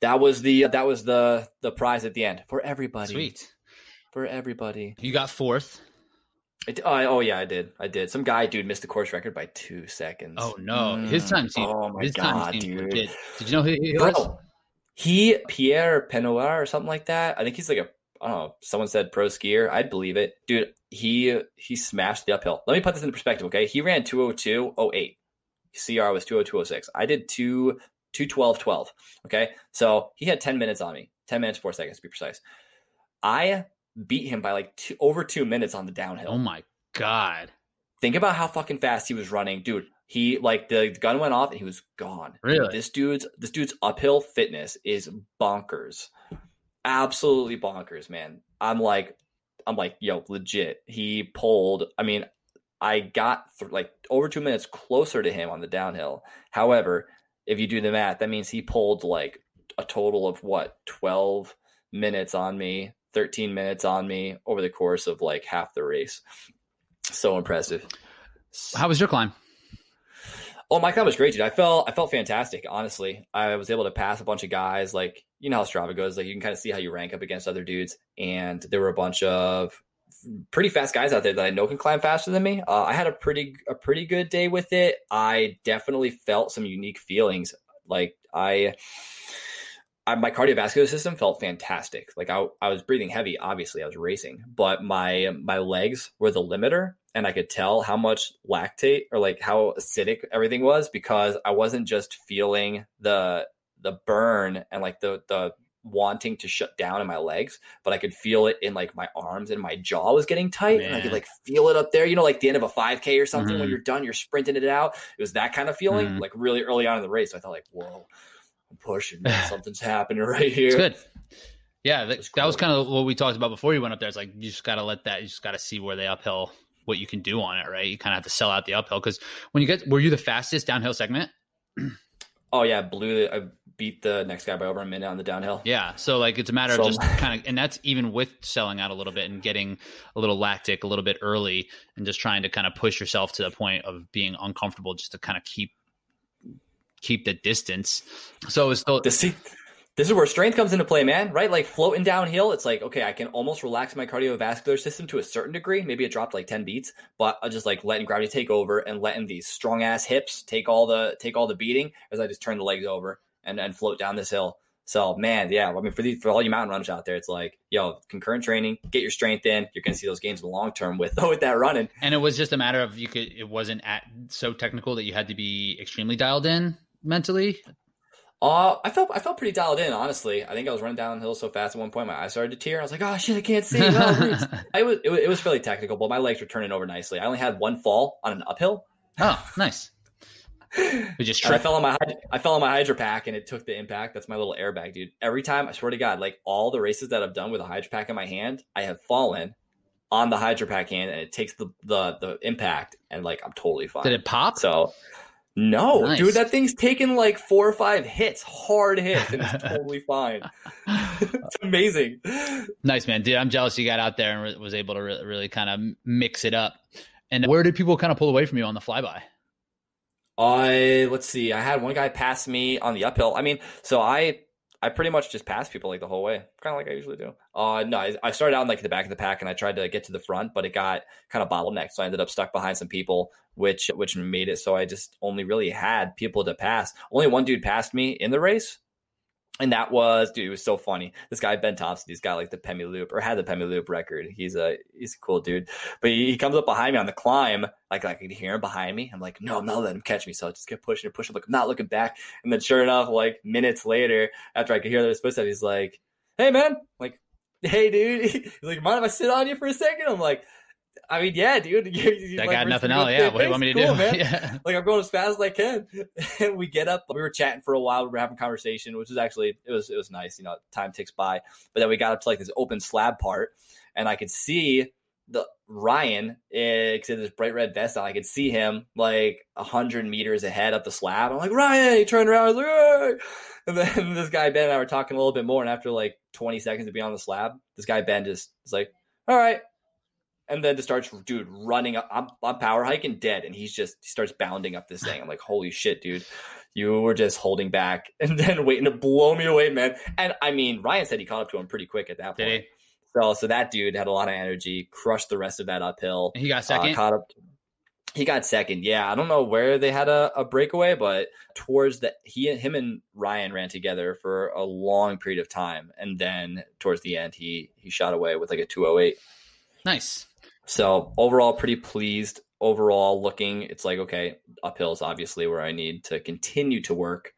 That was the that was the the prize at the end for everybody. Sweet for everybody. You got fourth. It, oh, oh, yeah, I did. I did. Some guy, dude, missed the course record by two seconds. Oh no, mm. his time seemed. Oh my his god, time dude! Legit. Did you know who he Bro, was? He Pierre Penoir or something like that. I think he's like a I don't know. Someone said pro skier. I'd believe it, dude. He he smashed the uphill. Let me put this into perspective, okay? He ran 202.08. CR was 202.06. I did 2 212.12. Okay, so he had 10 minutes on me. 10 minutes, four seconds to be precise. I beat him by like two, over two minutes on the downhill. Oh my god! Think about how fucking fast he was running, dude. He like the gun went off and he was gone. Really? Dude, this dude's this dude's uphill fitness is bonkers absolutely bonkers, man. I'm like, I'm like, yo, legit. He pulled. I mean, I got th- like over two minutes closer to him on the downhill. However, if you do the math, that means he pulled like a total of what, 12 minutes on me, 13 minutes on me over the course of like half the race. So impressive. How was your climb? Oh, my climb was great, dude. I felt I felt fantastic. Honestly, I was able to pass a bunch of guys. Like you know how Strava goes. Like you can kind of see how you rank up against other dudes. And there were a bunch of pretty fast guys out there that I know can climb faster than me. Uh, I had a pretty a pretty good day with it. I definitely felt some unique feelings. Like I, I my cardiovascular system felt fantastic. Like I I was breathing heavy. Obviously, I was racing, but my my legs were the limiter and I could tell how much lactate or like how acidic everything was because I wasn't just feeling the the burn and like the the wanting to shut down in my legs, but I could feel it in like my arms and my jaw was getting tight, Man. and I could like feel it up there. You know, like the end of a 5K or something mm-hmm. when you're done, you're sprinting it out. It was that kind of feeling, mm-hmm. like really early on in the race. So I thought like, whoa, I'm pushing, something's happening right here. It's good. Yeah, that, was, cool. that was kind of what we talked about before you went up there. It's like you just got to let that. You just got to see where the uphill, what you can do on it, right? You kind of have to sell out the uphill because when you get, were you the fastest downhill segment? Oh yeah, blew the, I beat the next guy by over a minute on the downhill. Yeah, so like it's a matter so, of just kind of, and that's even with selling out a little bit and getting a little lactic a little bit early, and just trying to kind of push yourself to the point of being uncomfortable, just to kind of keep keep the distance. So it's still this, this is where strength comes into play, man. Right, like floating downhill, it's like okay, I can almost relax my cardiovascular system to a certain degree. Maybe it dropped like ten beats, but I just like letting gravity take over and letting these strong ass hips take all the take all the beating as I just turn the legs over and and float down this hill. So man, yeah, I mean for the for all you mountain runners out there, it's like yo, concurrent training, get your strength in. You're going to see those gains in the long term with with that running. And it was just a matter of you could. It wasn't at so technical that you had to be extremely dialed in mentally. Uh, I felt I felt pretty dialed in, honestly. I think I was running downhill so fast at one point, my eyes started to tear. I was like, "Oh shit, I can't see." No, I was it, it was fairly technical, but my legs were turning over nicely. I only had one fall on an uphill. Oh, nice. We just I fell on my I fell on my hydro pack and it took the impact. That's my little airbag, dude. Every time, I swear to God, like all the races that I've done with a hydro pack in my hand, I have fallen on the hydro pack hand and it takes the the the impact and like I'm totally fine. Did it pop? So no, nice. dude, that thing's taken like four or five hits, hard hits, and it's totally fine. it's amazing. Nice, man. Dude, I'm jealous you got out there and was able to really, really kind of mix it up. And where did people kind of pull away from you on the flyby? I uh, let's see. I had one guy pass me on the uphill. I mean, so I I pretty much just passed people like the whole way, kind of like I usually do. Uh, no, I, I, started out in like the back of the pack and I tried to get to the front, but it got kind of bottlenecked, so I ended up stuck behind some people, which which made it so I just only really had people to pass. Only one dude passed me in the race, and that was dude it was so funny. This guy ben thompson he's got like the pemi loop or had the pemi loop record. He's a he's a cool dude. But he, he, comes up behind me on the climb like, i can hear him behind me. I'm like no i'm not letting him catch me. So i just kept pushing and pushing like i'm not looking back. And then sure enough like minutes later after i could hear those footsteps he's like hey man. I'm like hey dude. He's like mind if i sit on you for a second? I'm like I mean, yeah, dude. I like, got nothing else. Yeah, what do you want me to cool, do? Man. yeah. Like I'm going as fast as I can. And we get up. We were chatting for a while. We were having conversation, which was actually it was it was nice. You know, time ticks by. But then we got up to like this open slab part, and I could see the Ryan because eh, this bright red vest on. I could see him like hundred meters ahead up the slab. I'm like Ryan. He turned around. I was like, hey! and then this guy Ben and I were talking a little bit more. And after like 20 seconds to be on the slab, this guy Ben just was like, all right and then just starts dude running up I'm, I'm power hiking dead and he's just he starts bounding up this thing. I'm like holy shit dude. You were just holding back and then waiting to blow me away man. And i mean ryan said he caught up to him pretty quick at that point. So so that dude had a lot of energy crushed the rest of that uphill. He got uh, second? uh, caught up he got second yeah. I don't know where they had a, a breakaway but towards the he him and ryan ran together for a long period of time and then towards the end he he shot away with like a 208 nice so overall, pretty pleased. Overall, looking, it's like okay, uphill is obviously where I need to continue to work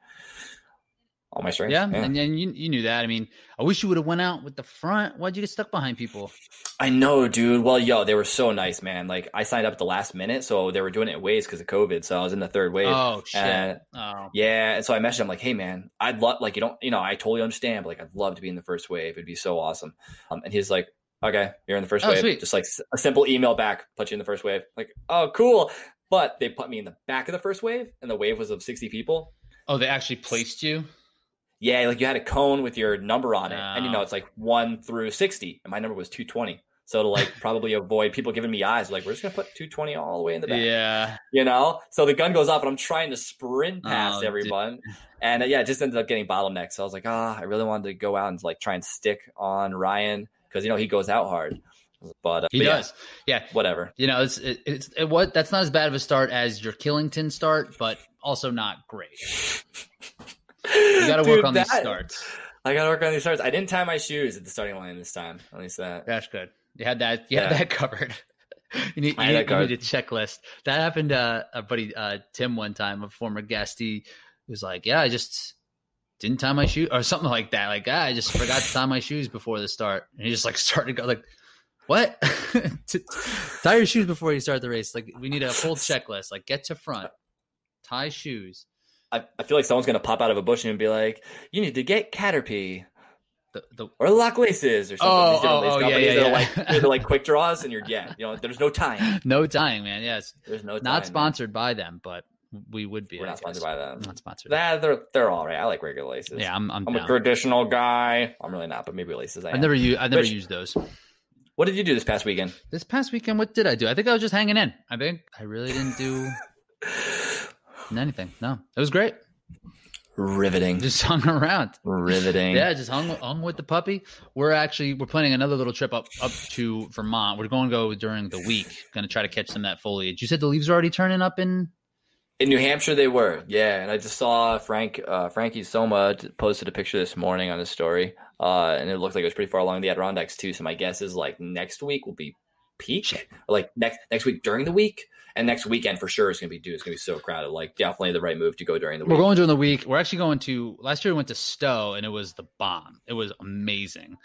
all my strengths. Yeah, yeah. and, and you, you knew that. I mean, I wish you would have went out with the front. Why'd you get stuck behind people? I know, dude. Well, yo, they were so nice, man. Like I signed up at the last minute, so they were doing it in waves because of COVID. So I was in the third wave. Oh shit. And, oh. Yeah, and so I messaged him like, "Hey, man, I'd love like you don't, you know, I totally understand, but like I'd love to be in the first wave. It'd be so awesome." Um, and he's like, okay, you're in the first oh, wave. Sweet. Just like a simple email back, put you in the first wave. Like, oh, cool. But they put me in the back of the first wave, and the wave was of 60 people. Oh, they actually placed you? Yeah, like you had a cone with your number on it. Oh. And you know, it's like one through 60. And my number was 220. So to like probably avoid people giving me eyes, like we're just gonna put 220 all the way in the back. Yeah, you know. So the gun goes off, and I'm trying to sprint past oh, everyone, dude. and uh, yeah, it just ended up getting bottlenecked. So I was like, ah, oh, I really wanted to go out and like try and stick on Ryan because you know he goes out hard. But uh, he but does, yeah. yeah. Whatever. You know, it's it, it's it, what that's not as bad of a start as your Killington start, but also not great. you got to work on that, these starts. I got to work on these starts. I didn't tie my shoes at the starting line this time. At least that. That's good. You had that. You yeah. had that covered. you need, you need, you need, a checklist. That happened to uh, a buddy uh, Tim one time, a former guest. He was like, "Yeah, I just didn't tie my shoe or something like that. Like, ah, I just forgot to tie my shoes before the start. And he just like started to go like, what? tie your shoes before you start the race. Like we need a full checklist. Like get to front, tie shoes. I, I feel like someone's gonna pop out of a bush and be like, "You need to get Caterpy." The, the, or Lock Laces or something. Oh, These different oh, lace oh, companies yeah, yeah, yeah. like they're like quick draws, and you're yeah, you know, there's no tying. No tying, man. Yes, there's no. Not sponsored man. by them, but we would be. We're I not sponsored by them. Not sponsored. Nah, they're they're all right. I like regular laces. Yeah, I'm. I'm, I'm a traditional guy. I'm really not, but maybe laces. I have never used. I've never used those. What did you do this past weekend? This past weekend, what did I do? I think I was just hanging in. I think I really didn't do anything. No, it was great. Riveting. Just hung around. Riveting. yeah, just hung hung with the puppy. We're actually we're planning another little trip up up to Vermont. We're going to go during the week. Going to try to catch some of that foliage. You said the leaves are already turning up in in New Hampshire, they were, yeah. And I just saw Frank uh, Frankie Soma posted a picture this morning on his story, uh, and it looked like it was pretty far along the Adirondacks too. So my guess is like next week will be peak, like next next week during the week, and next weekend for sure is gonna be due. It's gonna be so crowded. Like definitely the right move to go during the week. We're going during the week. We're actually going to last year we went to Stowe and it was the bomb. It was amazing.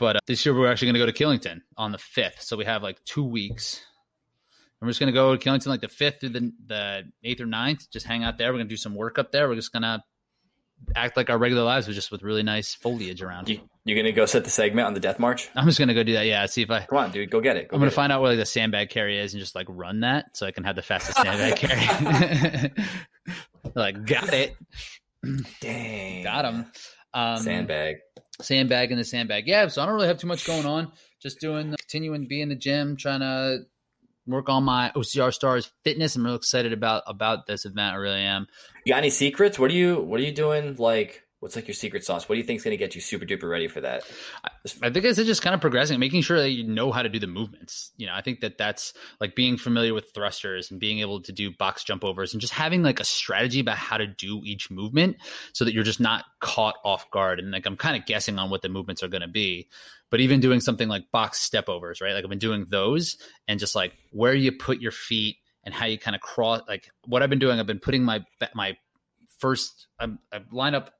But uh, this year we're actually going to go to Killington on the fifth. So we have like two weeks we're just gonna go to Killington like the fifth through the the eighth or ninth. Just hang out there. We're gonna do some work up there. We're just gonna act like our regular lives, but just with really nice foliage around. You, you're gonna go set the segment on the death march. I'm just gonna go do that. Yeah, see if I come on, dude, go get it. Go I'm gonna find out where like, the sandbag carry is and just like run that so I can have the fastest sandbag carry. like got it. Dang, got him. Um, sandbag, sandbag in the sandbag. Yeah, so I don't really have too much going on. Just doing, continuing to be in the gym, trying to work on my OCR stars fitness. I'm real excited about about this event. I really am. You got any secrets? What are you What are you doing? Like, what's like your secret sauce? What do you think is going to get you super duper ready for that? I, think it's just kind of progressing, making sure that you know how to do the movements. You know, I think that that's like being familiar with thrusters and being able to do box jump overs and just having like a strategy about how to do each movement so that you're just not caught off guard. And like I'm kind of guessing on what the movements are going to be. But even doing something like box step overs, right? Like I've been doing those and just like where you put your feet and how you kind of cross. Like what I've been doing, I've been putting my my first I'm, I line up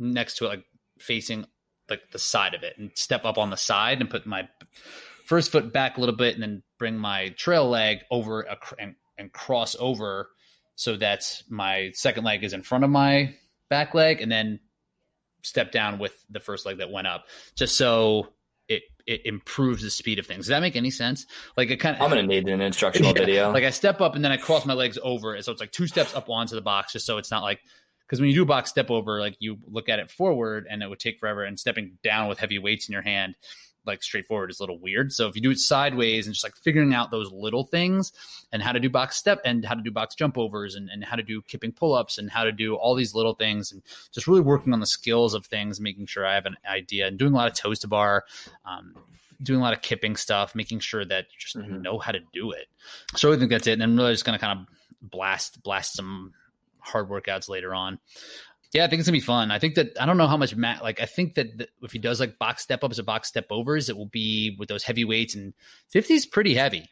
next to it, like facing like the side of it, and step up on the side and put my first foot back a little bit, and then bring my trail leg over a, and, and cross over so that my second leg is in front of my back leg, and then step down with the first leg that went up, just so it it improves the speed of things. Does that make any sense? Like it kind of. I'm gonna need an instructional yeah, video. Like I step up and then I cross my legs over, so it's like two steps up onto the box, just so it's not like because when you do a box step over, like you look at it forward and it would take forever, and stepping down with heavy weights in your hand, like straightforward, is a little weird. So if you do it sideways and just like figuring out those little things and how to do box step and how to do box jump overs and, and how to do kipping pull ups and how to do all these little things and just really working on the skills of things, making sure I have an idea and doing a lot of toes to bar. Um, doing a lot of kipping stuff, making sure that you just mm-hmm. know how to do it. So I think that's it. And then really just gonna kind of blast blast some hard workouts later on. Yeah, I think it's gonna be fun. I think that I don't know how much Matt like. I think that the, if he does like box step ups or box step overs, it will be with those heavy weights and 50 is pretty heavy.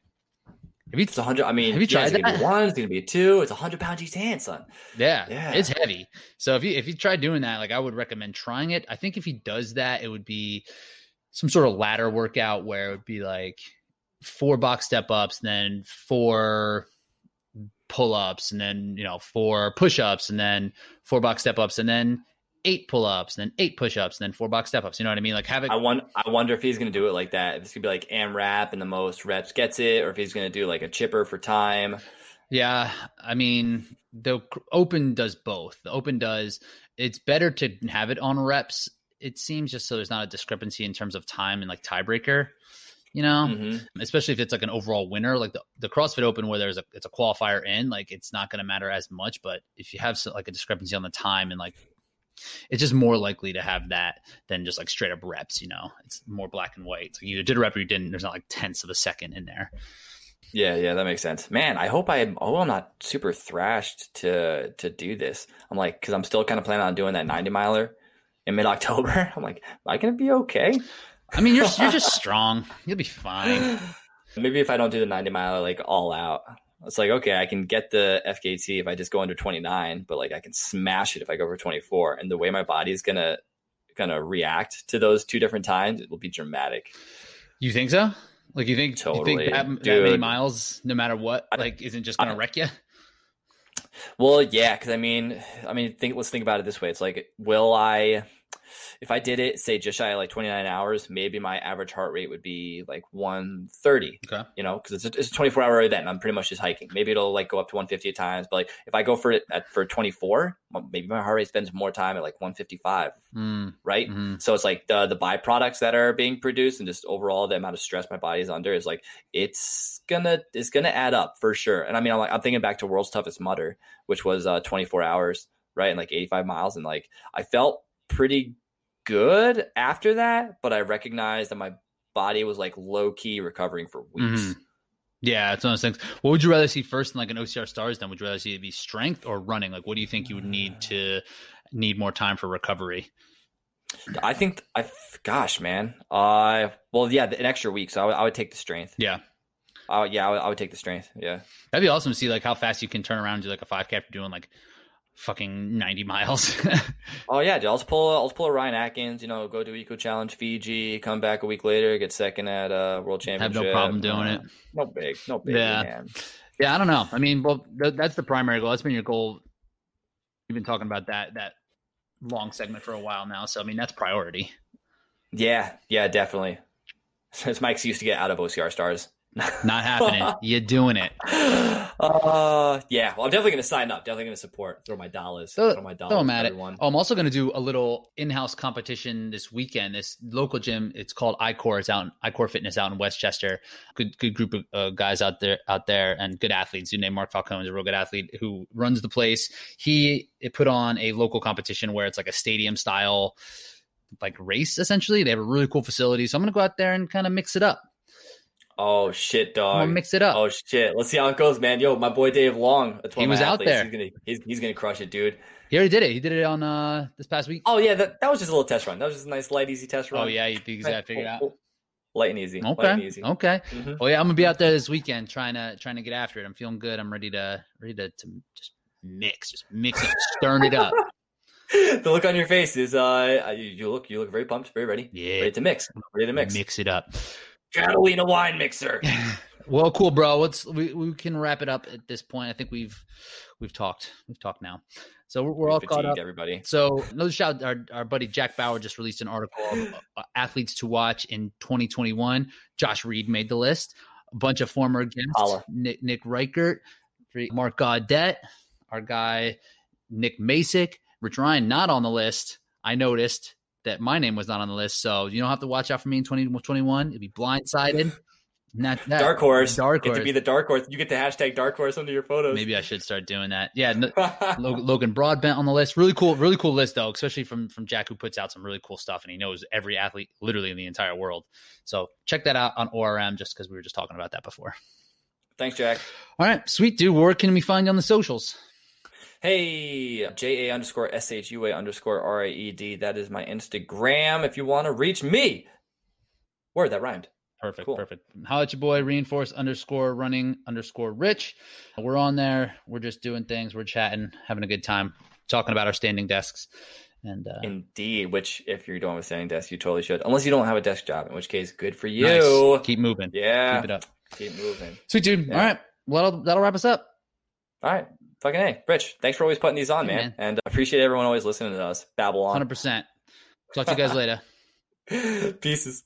Have you, it's hundred. I mean, have you tried yeah, it's Gonna be one, it's gonna be a two. It's a hundred pounds each hand, son. Yeah, yeah, it's heavy. So if you if you try doing that, like I would recommend trying it. I think if he does that, it would be some sort of ladder workout where it would be like four box step ups, then four pull ups and then, you know, four push ups and then four box step ups and then eight pull ups and then eight push ups and then four box step ups. You know what I mean? Like have it. I, want, I wonder if he's going to do it like that. If it's going to be like AMRAP and the most reps gets it, or if he's going to do like a chipper for time. Yeah. I mean, the open does both. The open does, it's better to have it on reps. It seems just so there's not a discrepancy in terms of time and like tiebreaker you know, mm-hmm. especially if it's like an overall winner, like the, the CrossFit Open where there's a it's a qualifier in, like it's not going to matter as much. But if you have like a discrepancy on the time and like it's just more likely to have that than just like straight up reps. You know, it's more black and white. So you did a rep or you didn't. There's not like tenths of a second in there. Yeah, yeah, that makes sense. Man, I hope I oh I'm not super thrashed to to do this. I'm like because I'm still kind of planning on doing that 90 miler in mid October. I'm like, am I gonna be okay? I mean, you're you're just strong. You'll be fine. Maybe if I don't do the 90 mile like all out, It's like, okay, I can get the FKT if I just go under 29, but like I can smash it if I go for 24. And the way my body is gonna gonna react to those two different times, it will be dramatic. You think so? Like you think Totally, you think that, that many miles, no matter what, like isn't just gonna I- wreck you? Well, yeah, because I mean, I mean, think. Let's think about it this way. It's like, will I, if I did it, say just shy of like 29 hours, maybe my average heart rate would be like 130. Okay. You know, because it's a, it's a 24 hour event. I'm pretty much just hiking. Maybe it'll like go up to 150 at times, but like if I go for it at for 24, maybe my heart rate spends more time at like 155, Mm, right? mhm. So it's like the the byproducts that are being produced and just overall the amount of stress my body is under is like it's gonna it's gonna add up for sure. And I mean I'm like I'm thinking back to World's Toughest Mudder, which was uh 24 hours, right? And like 85 miles. And like I felt pretty good after that, but I recognized that my body was like low key recovering for weeks. Mhm. Yeah, it's one of those things. What would you rather see first in like an OCR stars? Then would you rather see it be strength or running? Like, what do you think you would need to need more time for recovery? I think I gosh, man. Uh well yeah, an extra week. So I would, I would take the strength. Yeah, Uh, yeah, I would, I would take the strength. Yeah. that'd be awesome to see like how fast you can turn around and do like a five k after doing like fucking ninety miles. Oh yeah, dude, I'll just pull I'll just pull a Ryan Atkins, you know, go do Eco Challenge Fiji, come back a week later, get second at uh World Championship. Have no problem doing Uh, it. No big, no big, Yeah. man. Yeah, I don't know. I mean, well, th- that's the primary goal. That's been your goal. You've been talking about that that long segment for a while now. So I mean, that's priority. Yeah, yeah, definitely. It's my excuse to get out of OCR stars. Not happening. You're doing it. uh yeah, well I'm definitely gonna sign up, definitely gonna support, throw my dollars, Throw- throw my dollars. Throw them at it. Oh, I'm also going to do a little in-house competition this weekend. This local gym, it's called iCore. It's out in iCore Fitness out in Westchester. Good, good group of uh, guys out there, out there, and good athletes. Dude named Mark Falcone is a real good athlete who runs the place. He it put on a local competition where it's like a stadium style, like race essentially. They have a really cool facility, so I'm going to go out there and kind of mix it up. Oh shit, dog. mix it up. Oh shit! Let's see how it goes, man. Yo, my boy Dave Long. He was out athletes. there. He's gonna he's, he's gonna crush it, dude. He already did it. He did it on uh this past week. Oh yeah, that, that was just a little test run. That was just a nice light, easy test run. Oh yeah, you think he's got to figure it out. Light and easy. Light and Okay. easy. Okay. Mhm. Oh yeah, I'm gonna be out there this weekend trying to trying to get after it. I'm feeling good. I'm ready to ready to, to just mix, just mix it, stirring it up. the look on your face is uh you, you look you look very pumped, very ready. Yeah, Ready to mix. Ready to mix. mix it up. Catalina wine mixer. Well, cool, bro. Let's we, we can wrap it up at this point. I think we've we've talked. We've talked now. So we're, we're all caught up. everybody. So another shout, our, our buddy Jack Bauer just released an article of uh, athletes to watch in 2021. Josh Ried made the list. A bunch of former guests, Holla. Nick, Nick Reichert, Mark Gaudet, our guy Nick Masick, Rich Ryan not on the list. I noticed that my name was not on the list, so you don't have to watch out for me in 2021. You'll be blindsided. Not that Dark horse. Dark horse. Get horse. to be the dark horse. You get the hashtag dark horse under your photos. Maybe I should start doing that. Yeah, no, Logan, Logan Broadbent on the list. Really cool, really cool list though, especially from from Jack who puts out some really cool stuff and he knows every athlete literally in the entire world. So check that out on ORM just because we were just talking about that before. Thanks, Jack. All right, sweet dude. Where can we find you on the socials? Hey, J A underscore S H U A underscore R I E D. That is my Instagram. If you want to reach me, word that rhymed. Perfect, Cool. perfect. How at your boy reinforce underscore running underscore rich. We're on there. We're just doing things. We're chatting, having a good time, talking about our standing desks. And uh, Indeed. Which, if you're doing a standing desk, you totally should. Unless you don't have a desk job, in which case, good for you. nice. keep moving. Yeah. Keep it up. Keep moving. Sweet dude. Yeah. All right. Well, that'll, that'll wrap us up. All right. Fucking hey, Rich, thanks for always putting these on, Yeah, man. man. And I appreciate everyone always listening to us babble on. 100%. Talk to you guys later. Pieces.